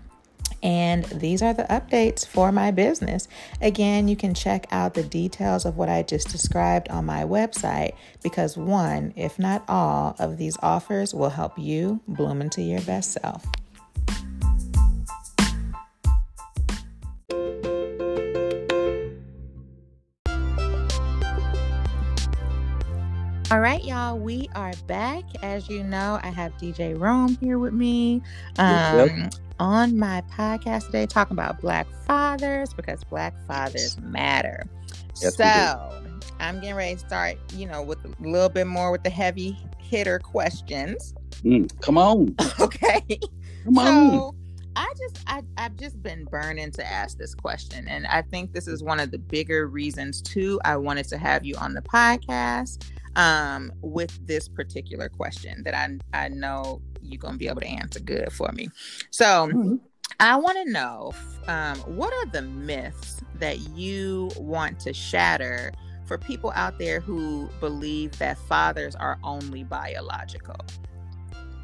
And these are the updates for my business. Again, you can check out the details of what I just described on my website because one, if not all, of these offers will help you bloom into your best self. All right, y'all, we are back. As you know, I have DJ Rome here with me. Um, yep on my podcast today talking about Black fathers because Black fathers matter. Yes, so I'm getting ready to start, you know, with a little bit more with the heavy hitter questions. Mm, come on. *laughs* okay. Come so, on. I just I, I've just been burning to ask this question. And I think this is one of the bigger reasons too. I wanted to have you on the podcast um, with this particular question that I I know you're gonna be able to answer good for me. So mm-hmm. I want to know um, what are the myths that you want to shatter for people out there who believe that fathers are only biological.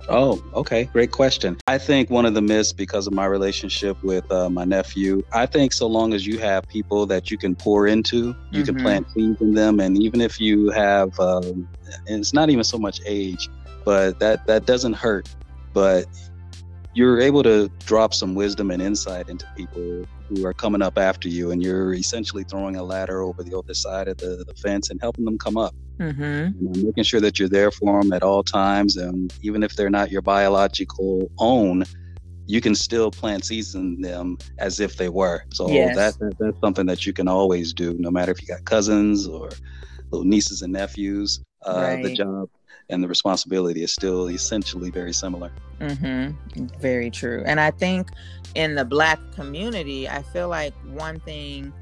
Oh, okay. Great question. I think one of the myths, because of my relationship with uh, my nephew, I think so long as you have people that you can pour into, you mm-hmm. can plant seeds in them. And even if you have, um, and it's not even so much age, but that, that doesn't hurt. But you're able to drop some wisdom and insight into people who are coming up after you, and you're essentially throwing a ladder over the other side of the, the fence and helping them come up. Mm-hmm. You know, making sure that you're there for them at all times, and even if they're not your biological own, you can still plant seeds in them as if they were. So yes. that, that, that's something that you can always do, no matter if you got cousins or little nieces and nephews. Uh, right. The job and the responsibility is still essentially very similar. Mm-hmm. Very true. And I think in the Black community, I feel like one thing,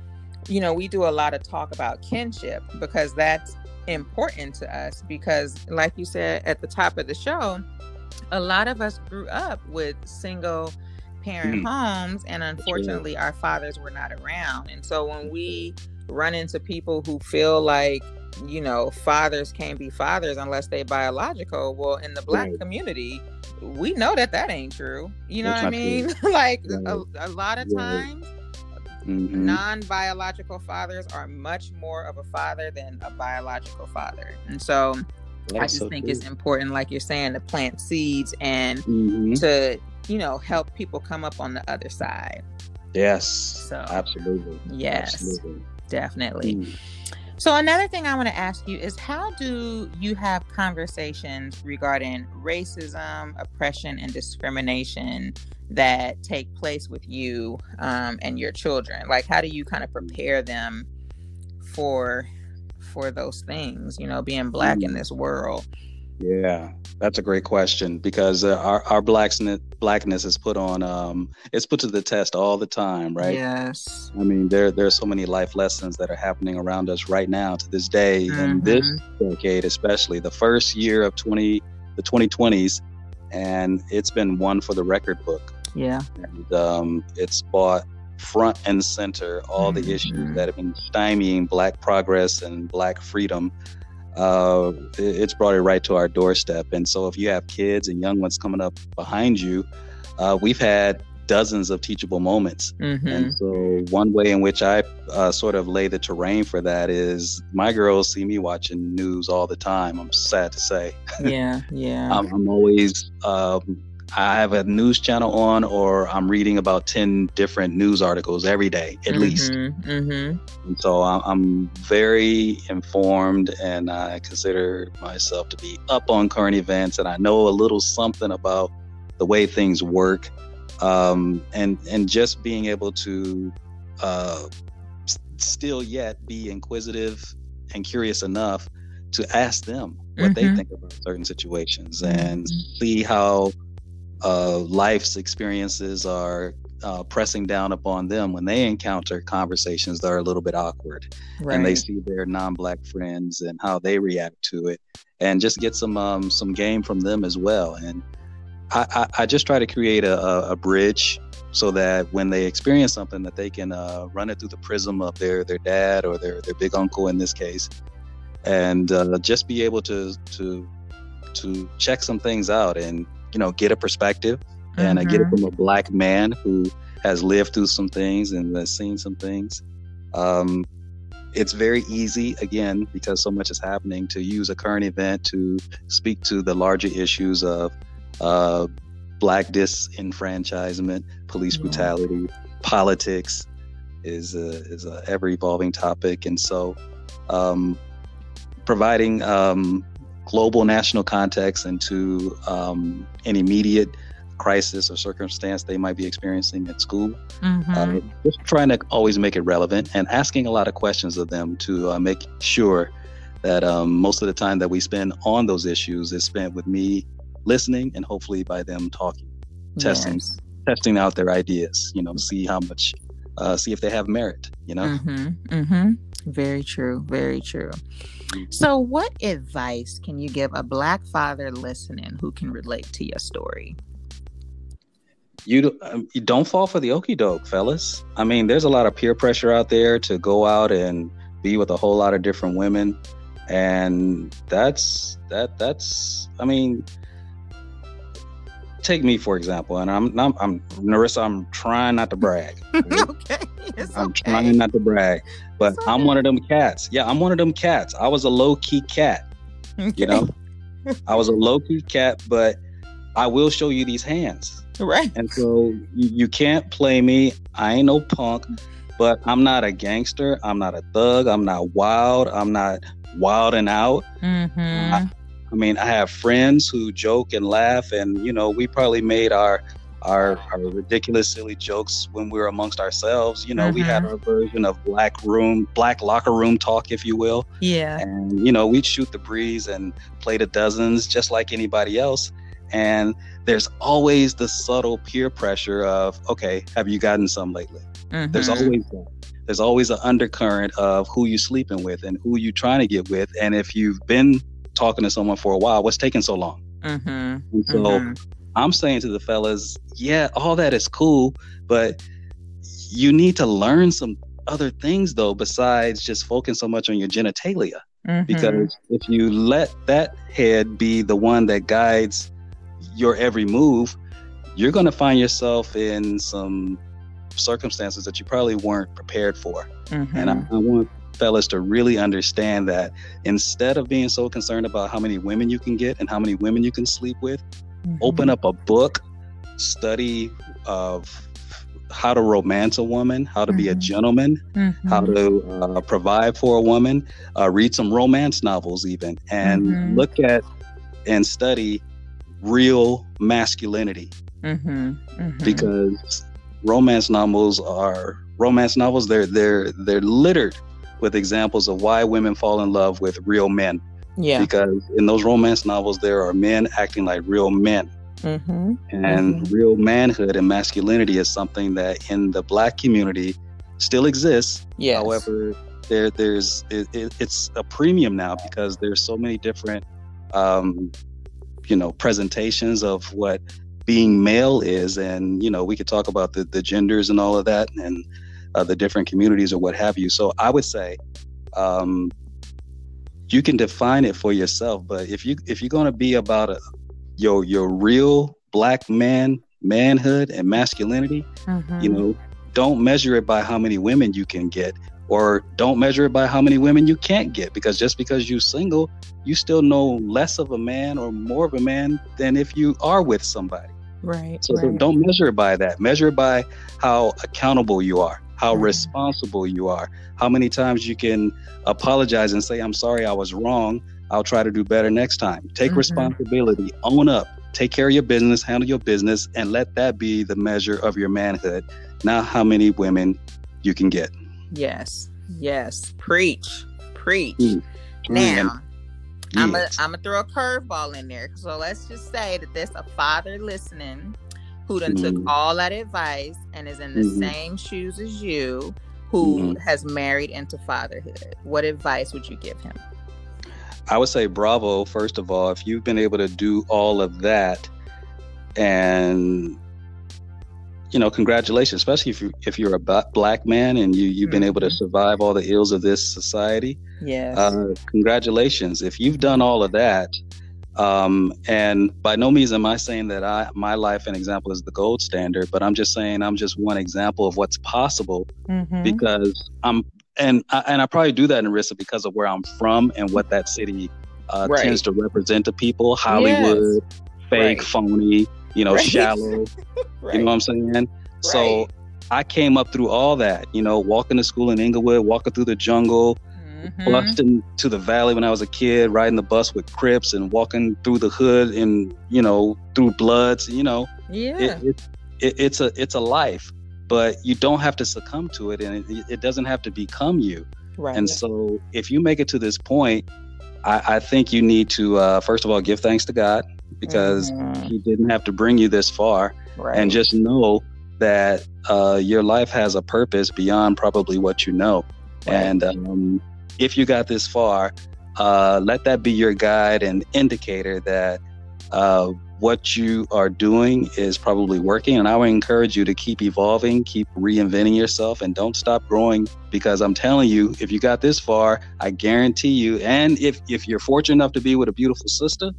you know, we do a lot of talk about kinship because that's important to us. Because, like you said at the top of the show, a lot of us grew up with single parent mm. homes, and unfortunately, our fathers were not around. And so when we run into people who feel like you know, fathers can't be fathers unless they biological. Well, in the black right. community, we know that that ain't true. You know That's what I mean? *laughs* like right. a, a, lot of times, mm-hmm. non-biological fathers are much more of a father than a biological father, and so. That's I just so think true. it's important, like you're saying, to plant seeds and mm-hmm. to, you know, help people come up on the other side. Yes. So absolutely. Yes. Absolutely. Definitely. Mm. So, another thing I want to ask you is how do you have conversations regarding racism, oppression, and discrimination that take place with you um, and your children? Like, how do you kind of prepare them for for those things? You know, being black in mm. this world. Yeah, that's a great question because uh, our our blackness blackness is put on um it's put to the test all the time, right? Yes. I mean, there there's so many life lessons that are happening around us right now to this day mm-hmm. in this decade, especially the first year of twenty the 2020s, and it's been one for the record book. Yeah. And um, it's brought front and center all mm-hmm. the issues that have been stymieing Black progress and Black freedom uh, it's brought it right to our doorstep. And so, if you have kids and young ones coming up behind you, uh, we've had dozens of teachable moments. Mm-hmm. And so, one way in which I uh, sort of lay the terrain for that is my girls see me watching news all the time. I'm sad to say. Yeah, yeah. *laughs* I'm, I'm, always. Um, I have a news channel on, or I'm reading about 10 different news articles every day, at mm-hmm, least. Mm-hmm. So I'm very informed, and I consider myself to be up on current events, and I know a little something about the way things work um, and and just being able to uh, still yet be inquisitive and curious enough to ask them what mm-hmm. they think about certain situations and mm-hmm. see how uh, life's experiences are uh, pressing down upon them when they encounter conversations that are a little bit awkward right. and they see their non-black friends and how they react to it and just get some um, some game from them as well and I, I, just try to create a, a, bridge so that when they experience something that they can uh, run it through the prism of their their dad or their their big uncle in this case and uh, just be able to to to check some things out and you know get a perspective mm-hmm. and I get it mm-hmm. from a black man who has lived through some things and has seen some things um, it's very easy again because so much is happening to use a current event to speak to the larger issues of uh, black disenfranchisement, police yeah. brutality, politics is a, is a ever evolving topic, and so um, providing um, global national context into um, an immediate crisis or circumstance they might be experiencing at school. Mm-hmm. Uh, just trying to always make it relevant and asking a lot of questions of them to uh, make sure that um, most of the time that we spend on those issues is spent with me listening and hopefully by them talking, testing, yes. testing out their ideas. You know, see how much, uh, see if they have merit. You know. Mm-hmm. Mm-hmm. Very true. Very true. So, what advice can you give a Black father listening who can relate to your story? You, um, you don't fall for the okey doke, fellas. I mean, there's a lot of peer pressure out there to go out and be with a whole lot of different women, and that's that. That's I mean, take me for example, and I'm, I'm, I'm Narissa. I'm trying not to brag. *laughs* okay, it's I'm okay. trying not to brag, but okay. I'm one of them cats. Yeah, I'm one of them cats. I was a low key cat. Okay. You know, I was a low key cat, but I will show you these hands. Right. And so you, you can't play me. I ain't no punk, but I'm not a gangster. I'm not a thug. I'm not wild. I'm not wilding out. Mm-hmm. I, I mean, I have friends who joke and laugh, and you know, we probably made our our, our ridiculous, silly jokes when we were amongst ourselves. You know, mm-hmm. we had mm-hmm. our version of black room, black locker room talk, if you will. Yeah. And you know, we'd shoot the breeze and play the dozens just like anybody else. And there's always the subtle peer pressure of, okay, have you gotten some lately? Mm-hmm. There's always that. There's always an undercurrent of who you're sleeping with and who you're trying to get with. And if you've been talking to someone for a while. What's taking so long? Mm-hmm. And so mm-hmm. I'm saying to the fellas, yeah, all that is cool, but you need to learn some other things though, besides just focusing so much on your genitalia. Mm-hmm. Because if you let that head be the one that guides your every move, you're going to find yourself in some circumstances that you probably weren't prepared for. Mm-hmm. And I, I, want fellas to really understand that instead of being so concerned about how many women you can get and how many women you can sleep with, mm-hmm. open up a book, study of how to romance a woman, how to mm-hmm. be a mm-hmm. gentleman, mm-hmm. how to uh, provide for a woman, uh, read some romance novels, even, and mm-hmm. look at and study real masculinity. Mm-hmm. Because romance novels are romance novels. They're they're they're littered with examples of why women fall in love with real men. Yeah. Because in those romance novels, there are men acting like real men. Mm-hmm. And mm-hmm. real manhood and masculinity is something that in the black community still exists. Yes. However, there there's it, it, it's a premium now because there's so many different um, you know presentations of what being male is and you know we could talk about the, the genders and all of that and uh, the different communities or what have you. So I would say, um, you can define it for yourself. But if you if you're going to be about a, your your real black man manhood and masculinity, mm-hmm. you know, don't measure it by how many women you can get or don't measure it by how many women you can't get because just because you're single you still know less of a man or more of a man than if you are with somebody right so right. don't measure it by that measure it by how accountable you are how responsible you are how many times you can apologize and say i'm sorry i was wrong i'll try to do better next time take mm-hmm. responsibility own up take care of your business handle your business and let that be the measure of your manhood not how many women you can get Yes. Yes. Preach. Preach. Mm. Now, I'm gonna I'm gonna throw a curveball in there. So let's just say that there's a father listening who done mm. took all that advice and is in the mm-hmm. same shoes as you, who mm-hmm. has married into fatherhood. What advice would you give him? I would say bravo, first of all, if you've been able to do all of that and you know, congratulations, especially if you if you're a black man and you you've been able to mm-hmm. survive all the ills of this society. Yeah. Uh, congratulations. If you've done all of that, um, and by no means am I saying that I my life and example is the gold standard, but I'm just saying I'm just one example of what's possible mm-hmm. because I'm and I, and I probably do that Narissa because of where I'm from and what that city uh, right. tends to represent to people. Hollywood, yes. fake, right. phony you know, right. shallow. *laughs* You know what I'm saying? So I came up through all that, you know, walking to school in Inglewood, walking through the jungle, mm-hmm. busting to the valley when I was a kid, riding the bus with Crips and walking through the hood and, you know, through Bloods, you know. Yeah. It, it, it, it's a it's a life, but you don't have to succumb to it and it, doesn't have to become you. Right. And so if you make it to this point, I, I think you need to uh, first of all give thanks to God because mm-hmm. he didn't have to bring you this far. Right. And just know that uh, your life has a purpose beyond probably what you know. Right. And um, if you got this far, uh, let that be your guide and indicator that uh, what you are doing is probably working. And I would encourage you to keep evolving, keep reinventing yourself, and don't stop growing. Because I'm telling you, if you got this far, I guarantee you, and if, if you're fortunate enough to be with a beautiful sister,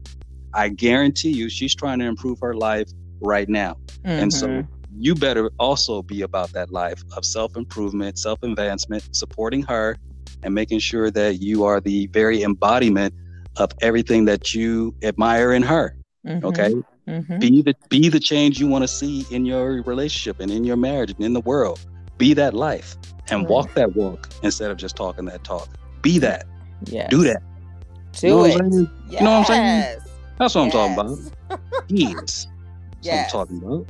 I guarantee you she's trying to improve her life right now. Mm-hmm. And so mm-hmm. you better also be about that life of self improvement, self advancement, supporting her and making sure that you are the very embodiment of everything that you admire in her. Mm-hmm. Okay? Mm-hmm. Be the be the change you want to see in your relationship and in your marriage and in the world. Be that life and walk that walk instead of just talking that talk. Be that. Yeah. Do that. Do you know it. Yes. You know what I'm saying? That's what yes. I'm talking about. yes. *laughs* Yes. I'm talking about.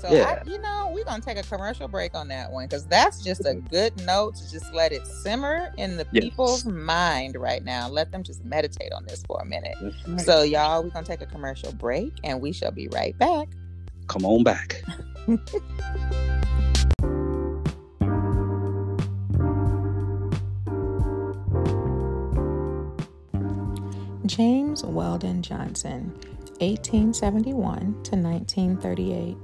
So yeah. I, you know, we're gonna take a commercial break on that one because that's just a *laughs* good note to just let it simmer in the yes. people's mind right now. Let them just meditate on this for a minute. Right. So y'all, we're gonna take a commercial break and we shall be right back. Come on back. *laughs* James Weldon Johnson, 1871 to 1938.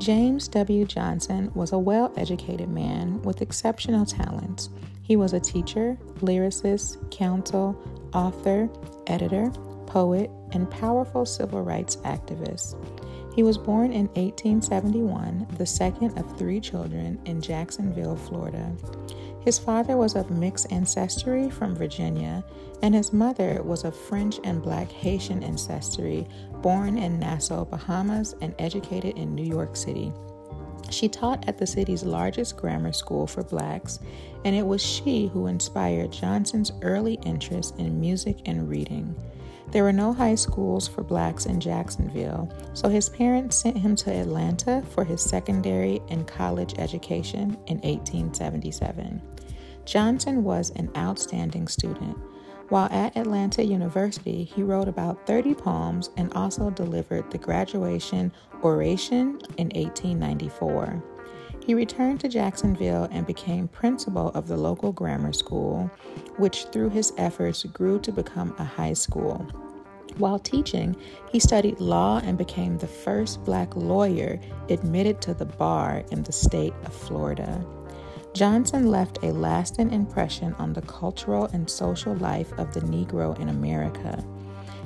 James W. Johnson was a well educated man with exceptional talents. He was a teacher, lyricist, counsel, author, editor, poet, and powerful civil rights activist. He was born in 1871, the second of three children in Jacksonville, Florida. His father was of mixed ancestry from Virginia, and his mother was of French and Black Haitian ancestry, born in Nassau, Bahamas, and educated in New York City. She taught at the city's largest grammar school for blacks, and it was she who inspired Johnson's early interest in music and reading. There were no high schools for blacks in Jacksonville, so his parents sent him to Atlanta for his secondary and college education in 1877. Johnson was an outstanding student. While at Atlanta University, he wrote about 30 poems and also delivered the graduation oration in 1894. He returned to Jacksonville and became principal of the local grammar school, which through his efforts grew to become a high school. While teaching, he studied law and became the first black lawyer admitted to the bar in the state of Florida. Johnson left a lasting impression on the cultural and social life of the Negro in America.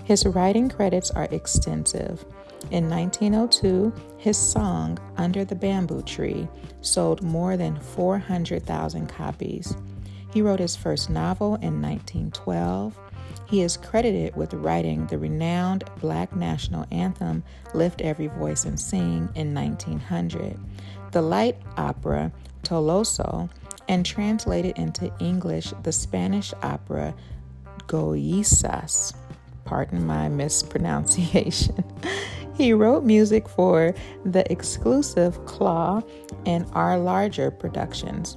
His writing credits are extensive. In 1902, his song, Under the Bamboo Tree, sold more than 400,000 copies. He wrote his first novel in 1912. He is credited with writing the renowned black national anthem, Lift Every Voice and Sing, in 1900, the light opera, Tolosa, and translated into English the Spanish opera, Goyisas pardon my mispronunciation. *laughs* he wrote music for the exclusive Claw and our larger productions,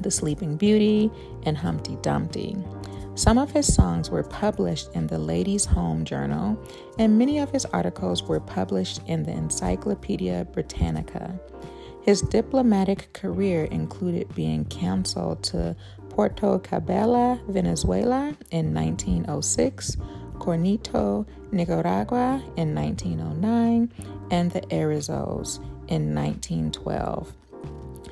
The Sleeping Beauty and Humpty Dumpty. Some of his songs were published in the Ladies' Home Journal, and many of his articles were published in the Encyclopedia Britannica. His diplomatic career included being consul to Puerto Cabello, Venezuela in 1906, Corinto, Nicaragua in 1909, and the Azores in 1912.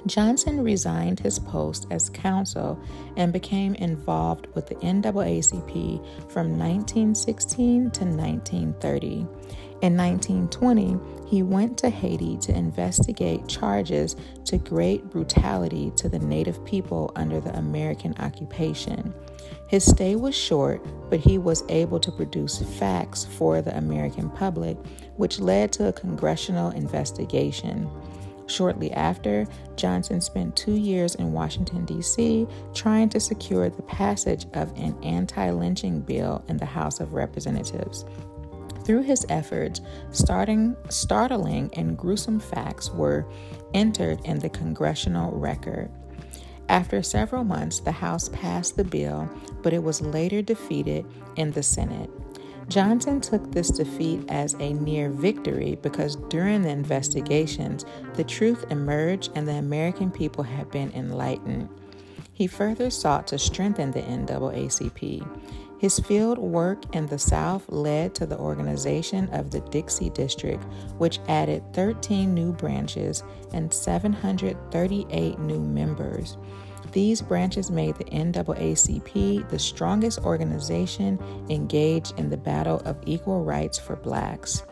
Johnson resigned his post as consul and became involved with the NAACP from 1916 to 1930. In 1920, he went to Haiti to investigate charges to great brutality to the native people under the American occupation. His stay was short, but he was able to produce facts for the American public, which led to a congressional investigation. Shortly after, Johnson spent two years in Washington, D.C., trying to secure the passage of an anti lynching bill in the House of Representatives. Through his efforts, starting, startling and gruesome facts were entered in the congressional record. After several months, the House passed the bill, but it was later defeated in the Senate. Johnson took this defeat as a near victory because during the investigations, the truth emerged and the American people had been enlightened. He further sought to strengthen the NAACP. His field work in the South led to the organization of the Dixie District, which added 13 new branches and 738 new members. These branches made the NAACP the strongest organization engaged in the battle of equal rights for blacks.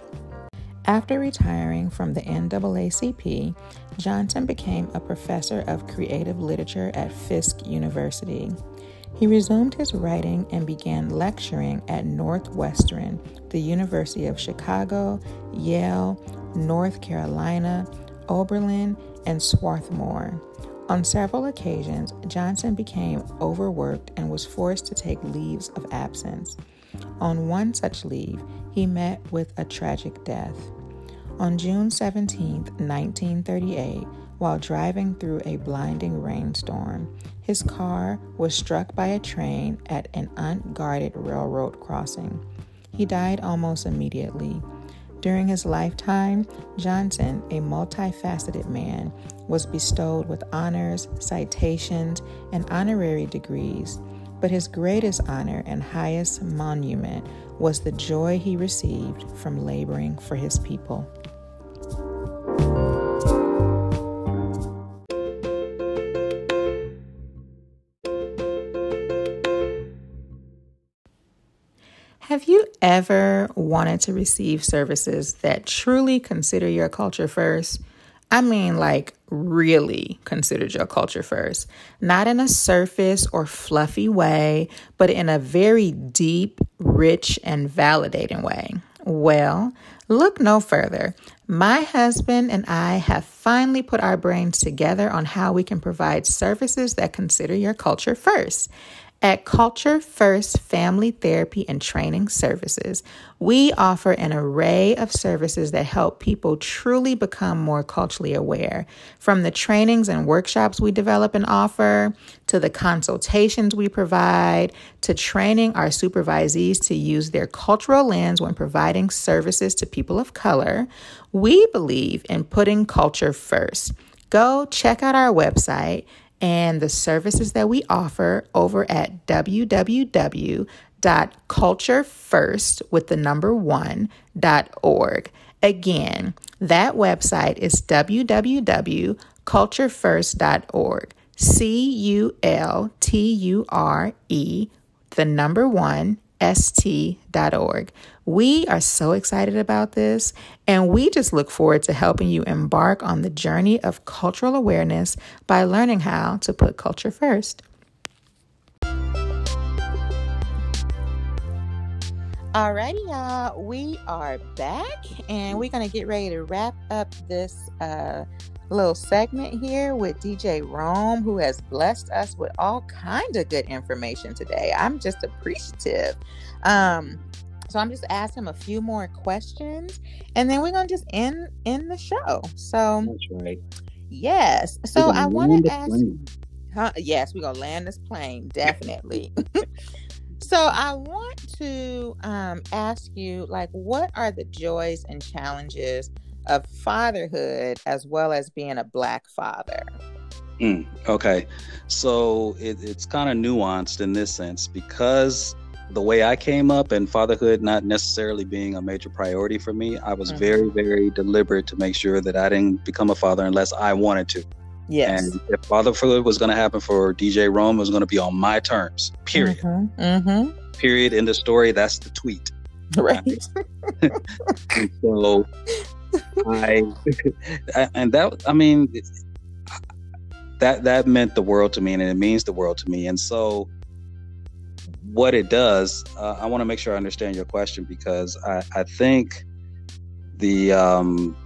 After retiring from the NAACP, Johnson became a professor of creative literature at Fisk University. He resumed his writing and began lecturing at Northwestern, the University of Chicago, Yale, North Carolina, Oberlin, and Swarthmore. On several occasions, Johnson became overworked and was forced to take leaves of absence. On one such leave, he met with a tragic death. On June 17, 1938, while driving through a blinding rainstorm, his car was struck by a train at an unguarded railroad crossing. He died almost immediately. During his lifetime, Johnson, a multifaceted man, was bestowed with honors, citations, and honorary degrees. But his greatest honor and highest monument was the joy he received from laboring for his people. Have you ever wanted to receive services that truly consider your culture first? I mean, like, really considered your culture first. Not in a surface or fluffy way, but in a very deep, rich, and validating way. Well, look no further. My husband and I have finally put our brains together on how we can provide services that consider your culture first. At Culture First Family Therapy and Training Services, we offer an array of services that help people truly become more culturally aware. From the trainings and workshops we develop and offer, to the consultations we provide, to training our supervisees to use their cultural lens when providing services to people of color, we believe in putting culture first. Go check out our website and the services that we offer over at www.culturefirst with the number. Again, that website is www.culturefirst.org. C U L T U R E, the number one, st.org. We are so excited about this, and we just look forward to helping you embark on the journey of cultural awareness by learning how to put culture first. Alrighty, y'all, we are back, and we're gonna get ready to wrap up this uh, little segment here with DJ Rome, who has blessed us with all kind of good information today. I'm just appreciative. Um, so I'm just asking him a few more questions, and then we're gonna just end end the show. So that's right. Yes. So I want to ask. Huh? Yes, we're gonna land this plane *laughs* definitely. *laughs* so I want to um, ask you, like, what are the joys and challenges of fatherhood as well as being a black father? Mm, okay, so it, it's kind of nuanced in this sense because the way I came up and fatherhood not necessarily being a major priority for me, I was mm-hmm. very, very deliberate to make sure that I didn't become a father unless I wanted to. Yes. And if fatherhood was going to happen for DJ Rome, it was going to be on my terms. Period. Mm-hmm. Mm-hmm. Period. In the story, that's the tweet. *laughs* Right. *laughs* and so I, *laughs* and that, I mean, that that meant the world to me, and it means the world to me. And so, what it does, uh, I want to make sure I understand your question because I, I think the um,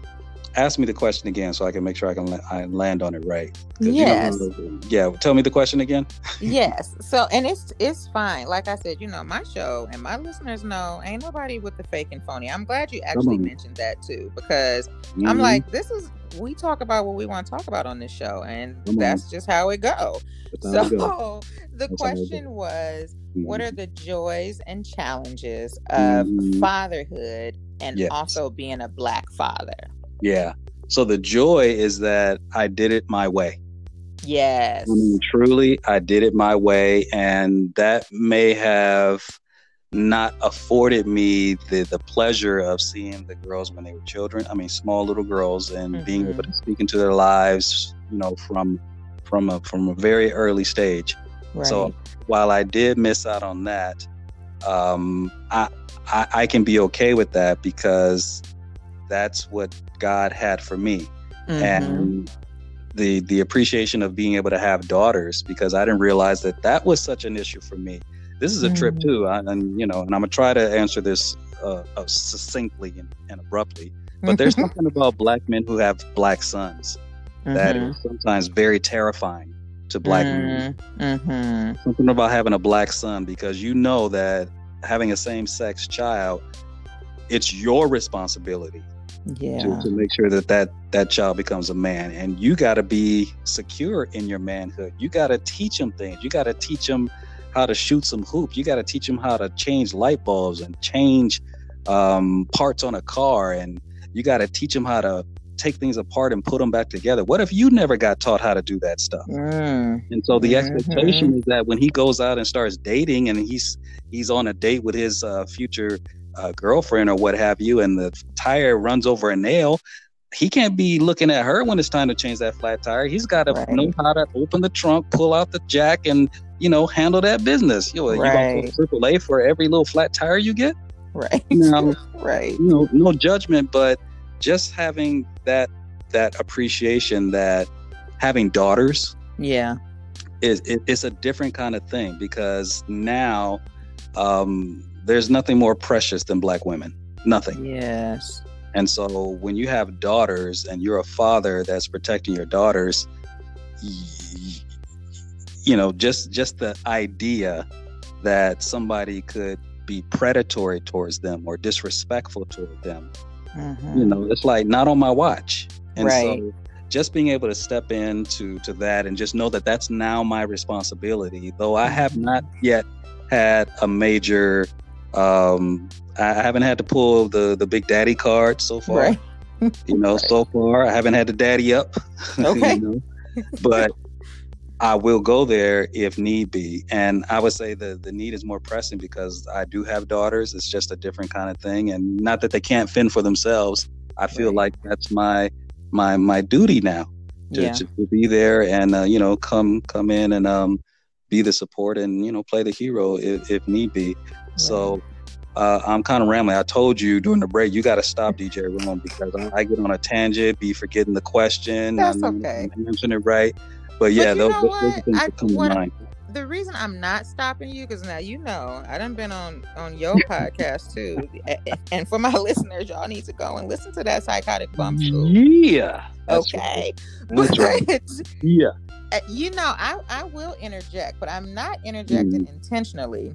ask me the question again so I can make sure I can la- I land on it right. Yes. You know, yeah. Tell me the question again. yes. So, and it's it's fine. Like I said, you know, my show and my listeners know ain't nobody with the fake and phony. I'm glad you actually mentioned that too because mm-hmm. I'm like, this is we talk about what we want to talk about on this show, and Come that's on. just how it go. so go. *laughs* the that's question was, mm-hmm. what are the joys and challenges of mm-hmm. fatherhood and yes. also being a black father? Yeah. So the joy is that I did it my way. Yes. I mean, truly, I did it my way. And that may have not afforded me the, the pleasure of seeing the girls when they were children. I mean, small little girls and mm-hmm. being able to speak into their lives, you know, from from a from a very early stage. Right. So while I did miss out on that, um, I, I I can be okay with that because that's what God had for me. Mm-hmm. And the the appreciation of being able to have daughters because I didn't realize that that was such an issue for me. This is a mm-hmm. trip too, I, and you know, and I'm gonna try to answer this uh, uh, succinctly and, and, abruptly. But there's something about black men who have black sons mm-hmm. that is sometimes very terrifying to black men. Mm-hmm. Mm-hmm. Something about having a black son because you know that having a same sex child, it's your responsibility yeah. to, to make sure that, that that child becomes a man. And you got to be secure in your manhood. You got to teach them things. You got to teach them how to shoot some hoop. You got to teach them how to change light bulbs and change um, parts on a car. And you got to teach them how to take things apart and put them back together. What if you never got taught how to do that stuff? Mm. and so the mm-hmm. expectation is that when he goes out and starts dating and he's he's on a date with his uh, future a girlfriend or what have you, and the tire runs over a nail, he can't be looking at her when it's time to change that flat tire. He's got to right. know how to open the trunk, pull out the jack, and you know handle that business. You know, right. you triple A for every little flat tire you get. Right. Right. You know, *laughs* no judgment, but just having that that appreciation that having daughters. Yeah. Is it, it's a different kind of thing because now um, there's nothing more precious than black women. Nothing. Yes. And so when you have daughters and you're a father that's protecting your daughters, you know, just just the idea that somebody could be predatory towards them or disrespectful toward them, mm-hmm. you know, it's like not on my watch. And right. so just being able to step into to that and just know that that's now my responsibility, though I have mm-hmm. not yet had a major um, I haven't had to pull the the big daddy card so far. Right. *laughs* you know, right. so far I haven't had the daddy up. *laughs* Okay. you know? But I will go there if need be. And I would say the the need is more pressing because I do have daughters. It's just a different kind of thing. And not that they can't fend for themselves. I feel right. like that's my my my duty now. to, yeah. to, be there and uh, you know come come in and um, be the support and you know play the hero if, if need be. Right. So uh, I'm kind of rambling. I told you during the break, you got to stop *laughs* DJ Rome because I, I, get on a tangent, be forgetting the question. That's I, okay. I mentioned it right, but yeah, but those, those, those things I, come to mind. The reason I'm not stopping you because now you know I done been on on your podcast too, and for my *laughs* listeners, y'all need to go and listen to that psychotic bump school. Yeah. Okay. *laughs* Right. right. yeah. Uh, you know, I I will interject, but I'm not interjecting mm. intentionally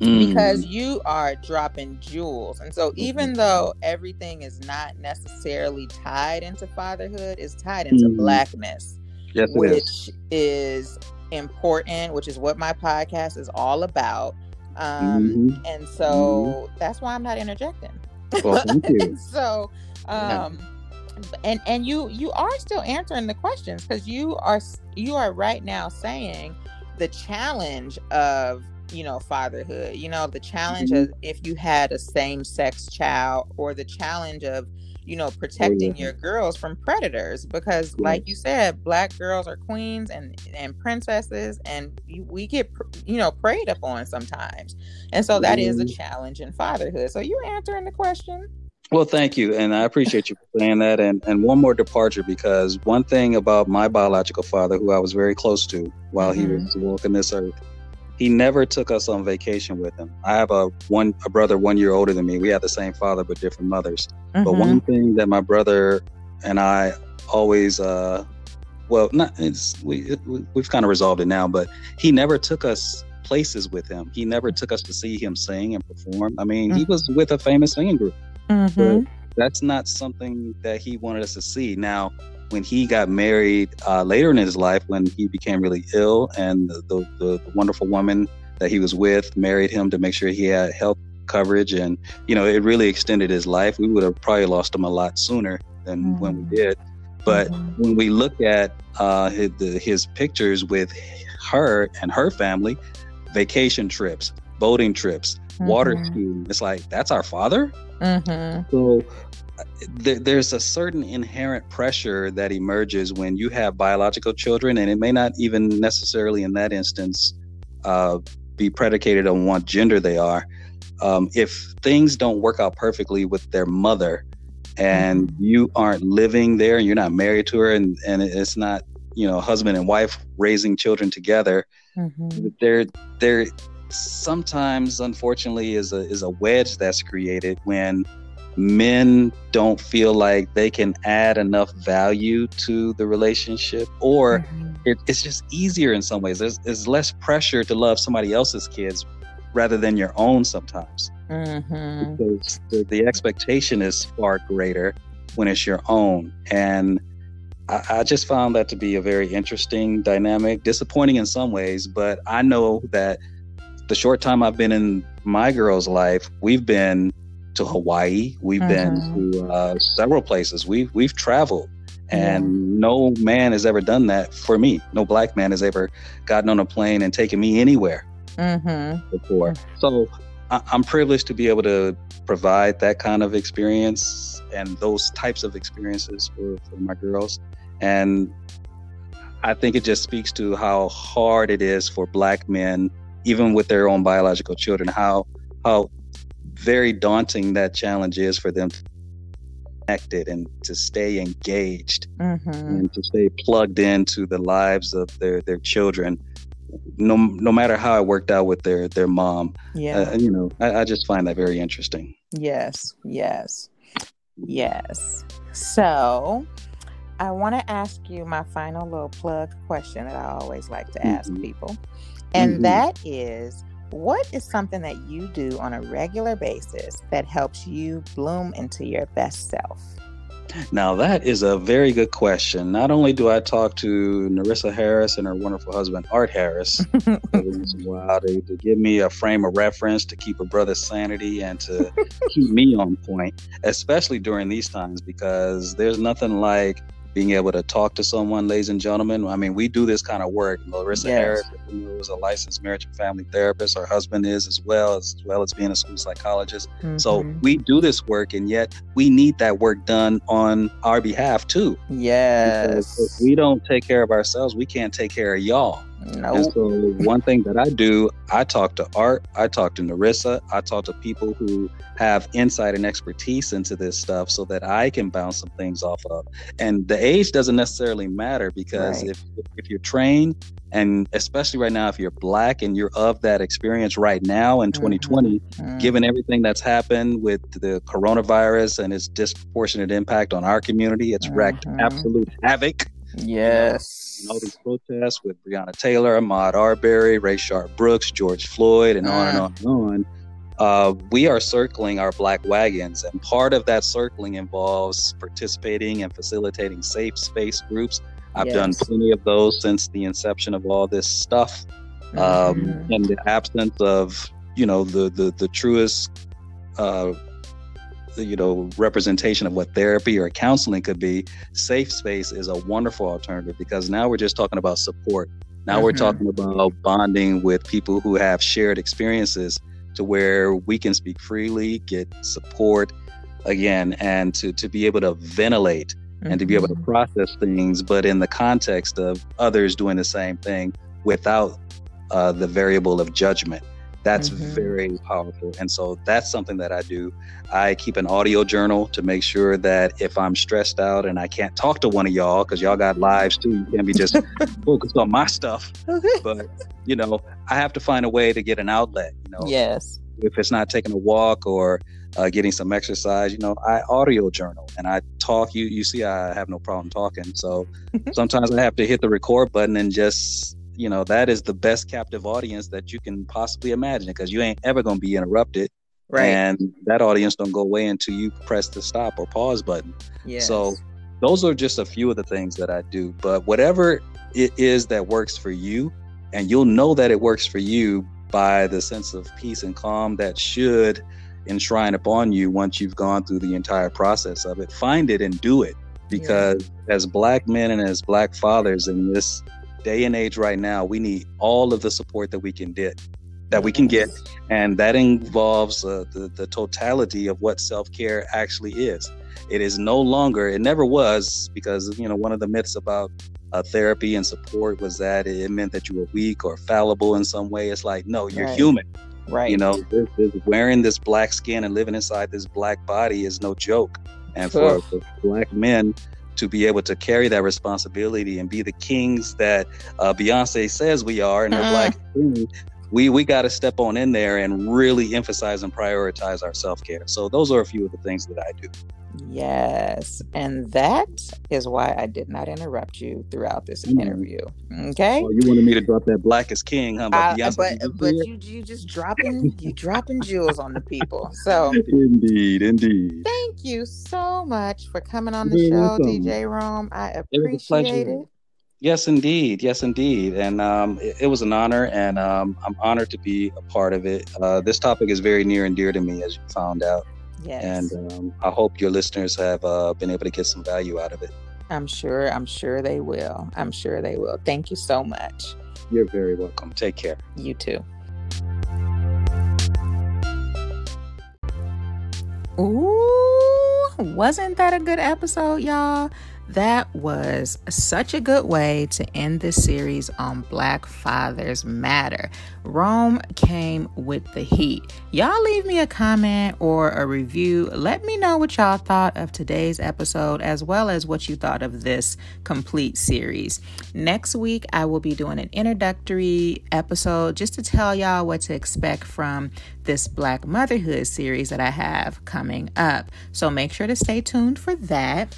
mm. because you are dropping jewels. And so even mm-hmm. though everything is not necessarily tied into fatherhood, it's tied into mm. blackness. Yes, which is. is. important, which is what my podcast is all about. Um, mm-hmm. and so mm-hmm. that's why I'm not interjecting. Well, thank you. *laughs* so um yeah and and you you are still answering the questions because you are you are right now saying the challenge of you know fatherhood you know the challenge mm-hmm. of if you had a same-sex child or the challenge of you know protecting oh, yeah. your girls from predators because yeah. like you said black girls are queens and and princesses and we get you know preyed upon sometimes and so that mm-hmm. is a mm-hmm. challenge in fatherhood so you're answering the question well, thank you, and I appreciate you saying that. And and one more departure because one thing about my biological father, who I was very close to while mm-hmm. he was walking this earth, he never took us on vacation with him. I have a one a brother one year older than me. We have the same father but different mothers. Mm-hmm. But one thing that my brother and I always uh well not it's we we've kind of resolved it now, but he never took us places with him. He never took us to see him sing and perform. I mean, mm-hmm. he was with a famous singing group. Mm-hmm. that's not something that he wanted us to see. Now, when he got married uh, later in his life, when he became really ill, and the, the, the, wonderful woman that he was with married him to make sure he had health coverage, and you know, it really extended his life. We would have probably lost him a lot sooner than mm-hmm. when we did. But mm-hmm. when we look at uh, his, the, his pictures with her and her family, vacation trips, boating trips, water mm-hmm. skiing, it's like that's our father. Mm-hmm. So there's a certain inherent pressure that emerges when you have biological children, and it may not even necessarily in that instance uh, be predicated on what gender they are. Um, if things don't work out perfectly with their mother, and mm-hmm. you aren't living there, and you're not married to her, and, and it's not you know husband and wife raising children together, mm-hmm. there there sometimes unfortunately is a is a wedge that's created when men don't feel like they can add enough value to the relationship or mm-hmm. it, it's just easier in some ways there's, there's less pressure to love somebody else's kids rather than your own sometimes mm-hmm. because the, the, expectation is far greater when it's your own and I, I just found that to be a very interesting dynamic disappointing in some ways but i know that the short time I've been in my girl's life, we've been to Hawaii. We've mm-hmm. been to uh, several places. We've we've traveled, and mm-hmm. no man has ever done that for me. No black man has ever gotten on a plane and taken me anywhere mm-hmm. before. So I- I'm privileged to be able to provide that kind of experience and those types of experiences for, for my girls. And I think it just speaks to how hard it is for black men even with their own biological children, how how very daunting that challenge is for them to connected and to stay engaged mm-hmm. and to stay plugged into the lives of their their children no no matter how it worked out with their their mom yeah uh, you know I, I just find that very interesting yes yes yes so I want to ask you my final little plug question that I always like to ask mm-hmm. people. And mm-hmm. that is what is something that you do on a regular basis that helps you bloom into your best self? Now, that is a very good question. Not only do I talk to Narissa Harris and her wonderful husband, Art Harris, *laughs* wow, to, to give me a frame of reference to keep a brother's sanity and to keep me on point, especially during these times, because there's nothing like being able to talk to someone, ladies and gentlemen. I mean, we do this kind of work. Narissa yes. Harris is a licensed marriage and family therapist. Her husband is as well, as well as being a school psychologist. Mm-hmm. So we do this work, and yet we need that work done on our behalf too. Yes. Because if we don't take care of ourselves, we can't take care of y'all. Nope. And so one thing that I do, I talk to Art, I talk to Narissa, I talk to people who have insight and expertise into this stuff so that I can bounce some things off of. And the age doesn't necessarily matter because right. if if you're trained and especially right now if you're black and you're of that experience right now in 2020 mm-hmm. mm-hmm. given everything that's happened with the coronavirus and its disproportionate impact on our community it's mm-hmm. wreaked absolute havoc Yes. You know, all these protests with Breonna Taylor, Ahmaud Arbery, Rayshard Brooks, George Floyd, and on and mm. on and on. Uh, we are circling our black wagons, and part of that circling involves participating and facilitating safe space groups. I've yes. done plenty of those since the inception of all this stuff. Um, mm-hmm. In the absence of, you know, the the the truest uh, you know representation of what therapy or counseling could be safe space is a wonderful alternative because now we're just talking about support now mm-hmm. we're talking about bonding with people who have shared experiences to where we can speak freely get support again and to, to be able to ventilate mm-hmm. and to be able to mm-hmm. process things but in the context of others doing the same thing without uh, the variable of judgment that's mm-hmm. very powerful. And so that's something that I do. I keep an audio journal to make sure that if I'm stressed out and I can't talk to one of y'all, because y'all got lives too, you can't be just *laughs* focused on my stuff. But, you know, I have to find a way to get an outlet, you know. Yes. If it's not taking a walk or uh, getting some exercise, you know, I audio journal and I talk. You you see, I have no problem talking. So *laughs* sometimes I have to hit the record button and just you know that is the best captive audience that you can possibly imagine because you ain't ever going to be interrupted. Right. And that audience don't go away until you press the stop or pause button. Yes. so those are just a few of the things that i do. But whatever it is that works for you and you'll know that it works for you by the sense of peace and calm that should enshrine upon you once you've gone through the entire process of it find it and do it. Because yeah. as black men and as black fathers in this day and age right now, we need all of the support that we can get, that we can get, and that involves uh, the the totality of what self care actually is. It is no longer, it never was, because you know one of the myths about uh, therapy and support was that it meant that you were weak or fallible in some way. It's like no, you're right. human. Right. You know, this, this, wearing this black skin and living inside this black body is no joke. And for, for black men, to be able to carry that responsibility and be the kings that uh, Beyonce says we are and her uh-huh. black queen, we we got to step on in there and really emphasize and prioritize our self care. So those are a few of the things that I do. Yes. And that is why I did not interrupt you throughout this mm. interview. Okay. Oh, you wanted me to drop that black is king, huh? Uh, but but you you just dropping you dropping jewels on the people. So *laughs* indeed, indeed. Thank you so much for coming on the You're show, welcome. DJ Rome. I appreciate it. Yes, indeed. Yes, indeed. And um, it, it, was an honor, and um, I'm honored to be a part of it. Uh, this topic is very near and dear to me, as you found out. Yes. And um, I hope your listeners have uh, been able to get some value out of it. I'm sure. I'm sure they will. I'm sure they will. Thank you so much. You're very welcome. Take care. You too. Ooh, wasn't that a good episode, y'all? That was such a good way to end this series on Black Fathers Matter. Rome came with the heat. Y'all leave me a comment or a review. Let me know what y'all thought of today's episode as well as what you thought of this complete series. Next week, I will be doing an introductory episode just to tell y'all what to expect from this Black Motherhood series that I have coming up. So make sure to stay tuned for that.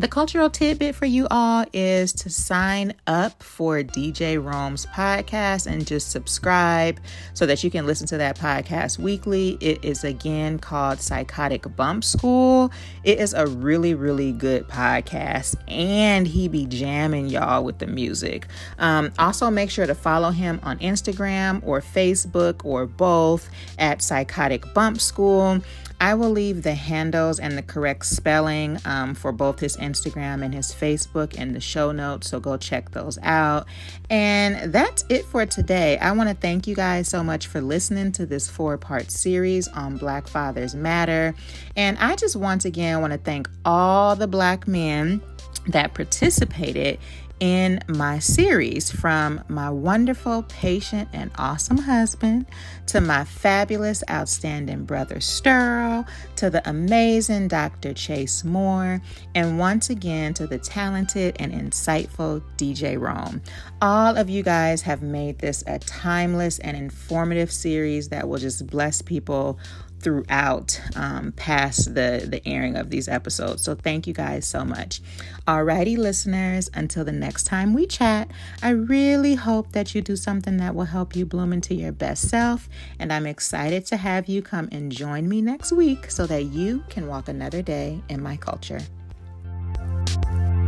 The cultural tidbit for you all is to sign up for DJ Rome's podcast and just subscribe so that you can listen to that podcast weekly. It is again called Psychotic Bump School. It is a really, really good podcast, and he be jamming y'all with the music. Um, also, make sure to follow him on Instagram or Facebook or both at Psychotic Bump School. I will leave the handles and the correct spelling um, for both his Instagram and his Facebook in the show notes. So go check those out. And that's it for today. I want to thank you guys so much for listening to this four part series on Black Fathers Matter. And I just once again want to thank all the Black men that participated in my series from my wonderful, patient, and awesome husband to my fabulous, outstanding brother Sterl to the amazing Dr. Chase Moore, and once again to the talented and insightful DJ Rome. All of you guys have made this a timeless and informative series that will just bless people throughout um, past the the airing of these episodes. So thank you guys so much. Alrighty, listeners. Until the next time we chat, I really hope that you do something that will help you bloom into your best self. And I'm excited to have you come and join me next week so that you can walk another day in my culture.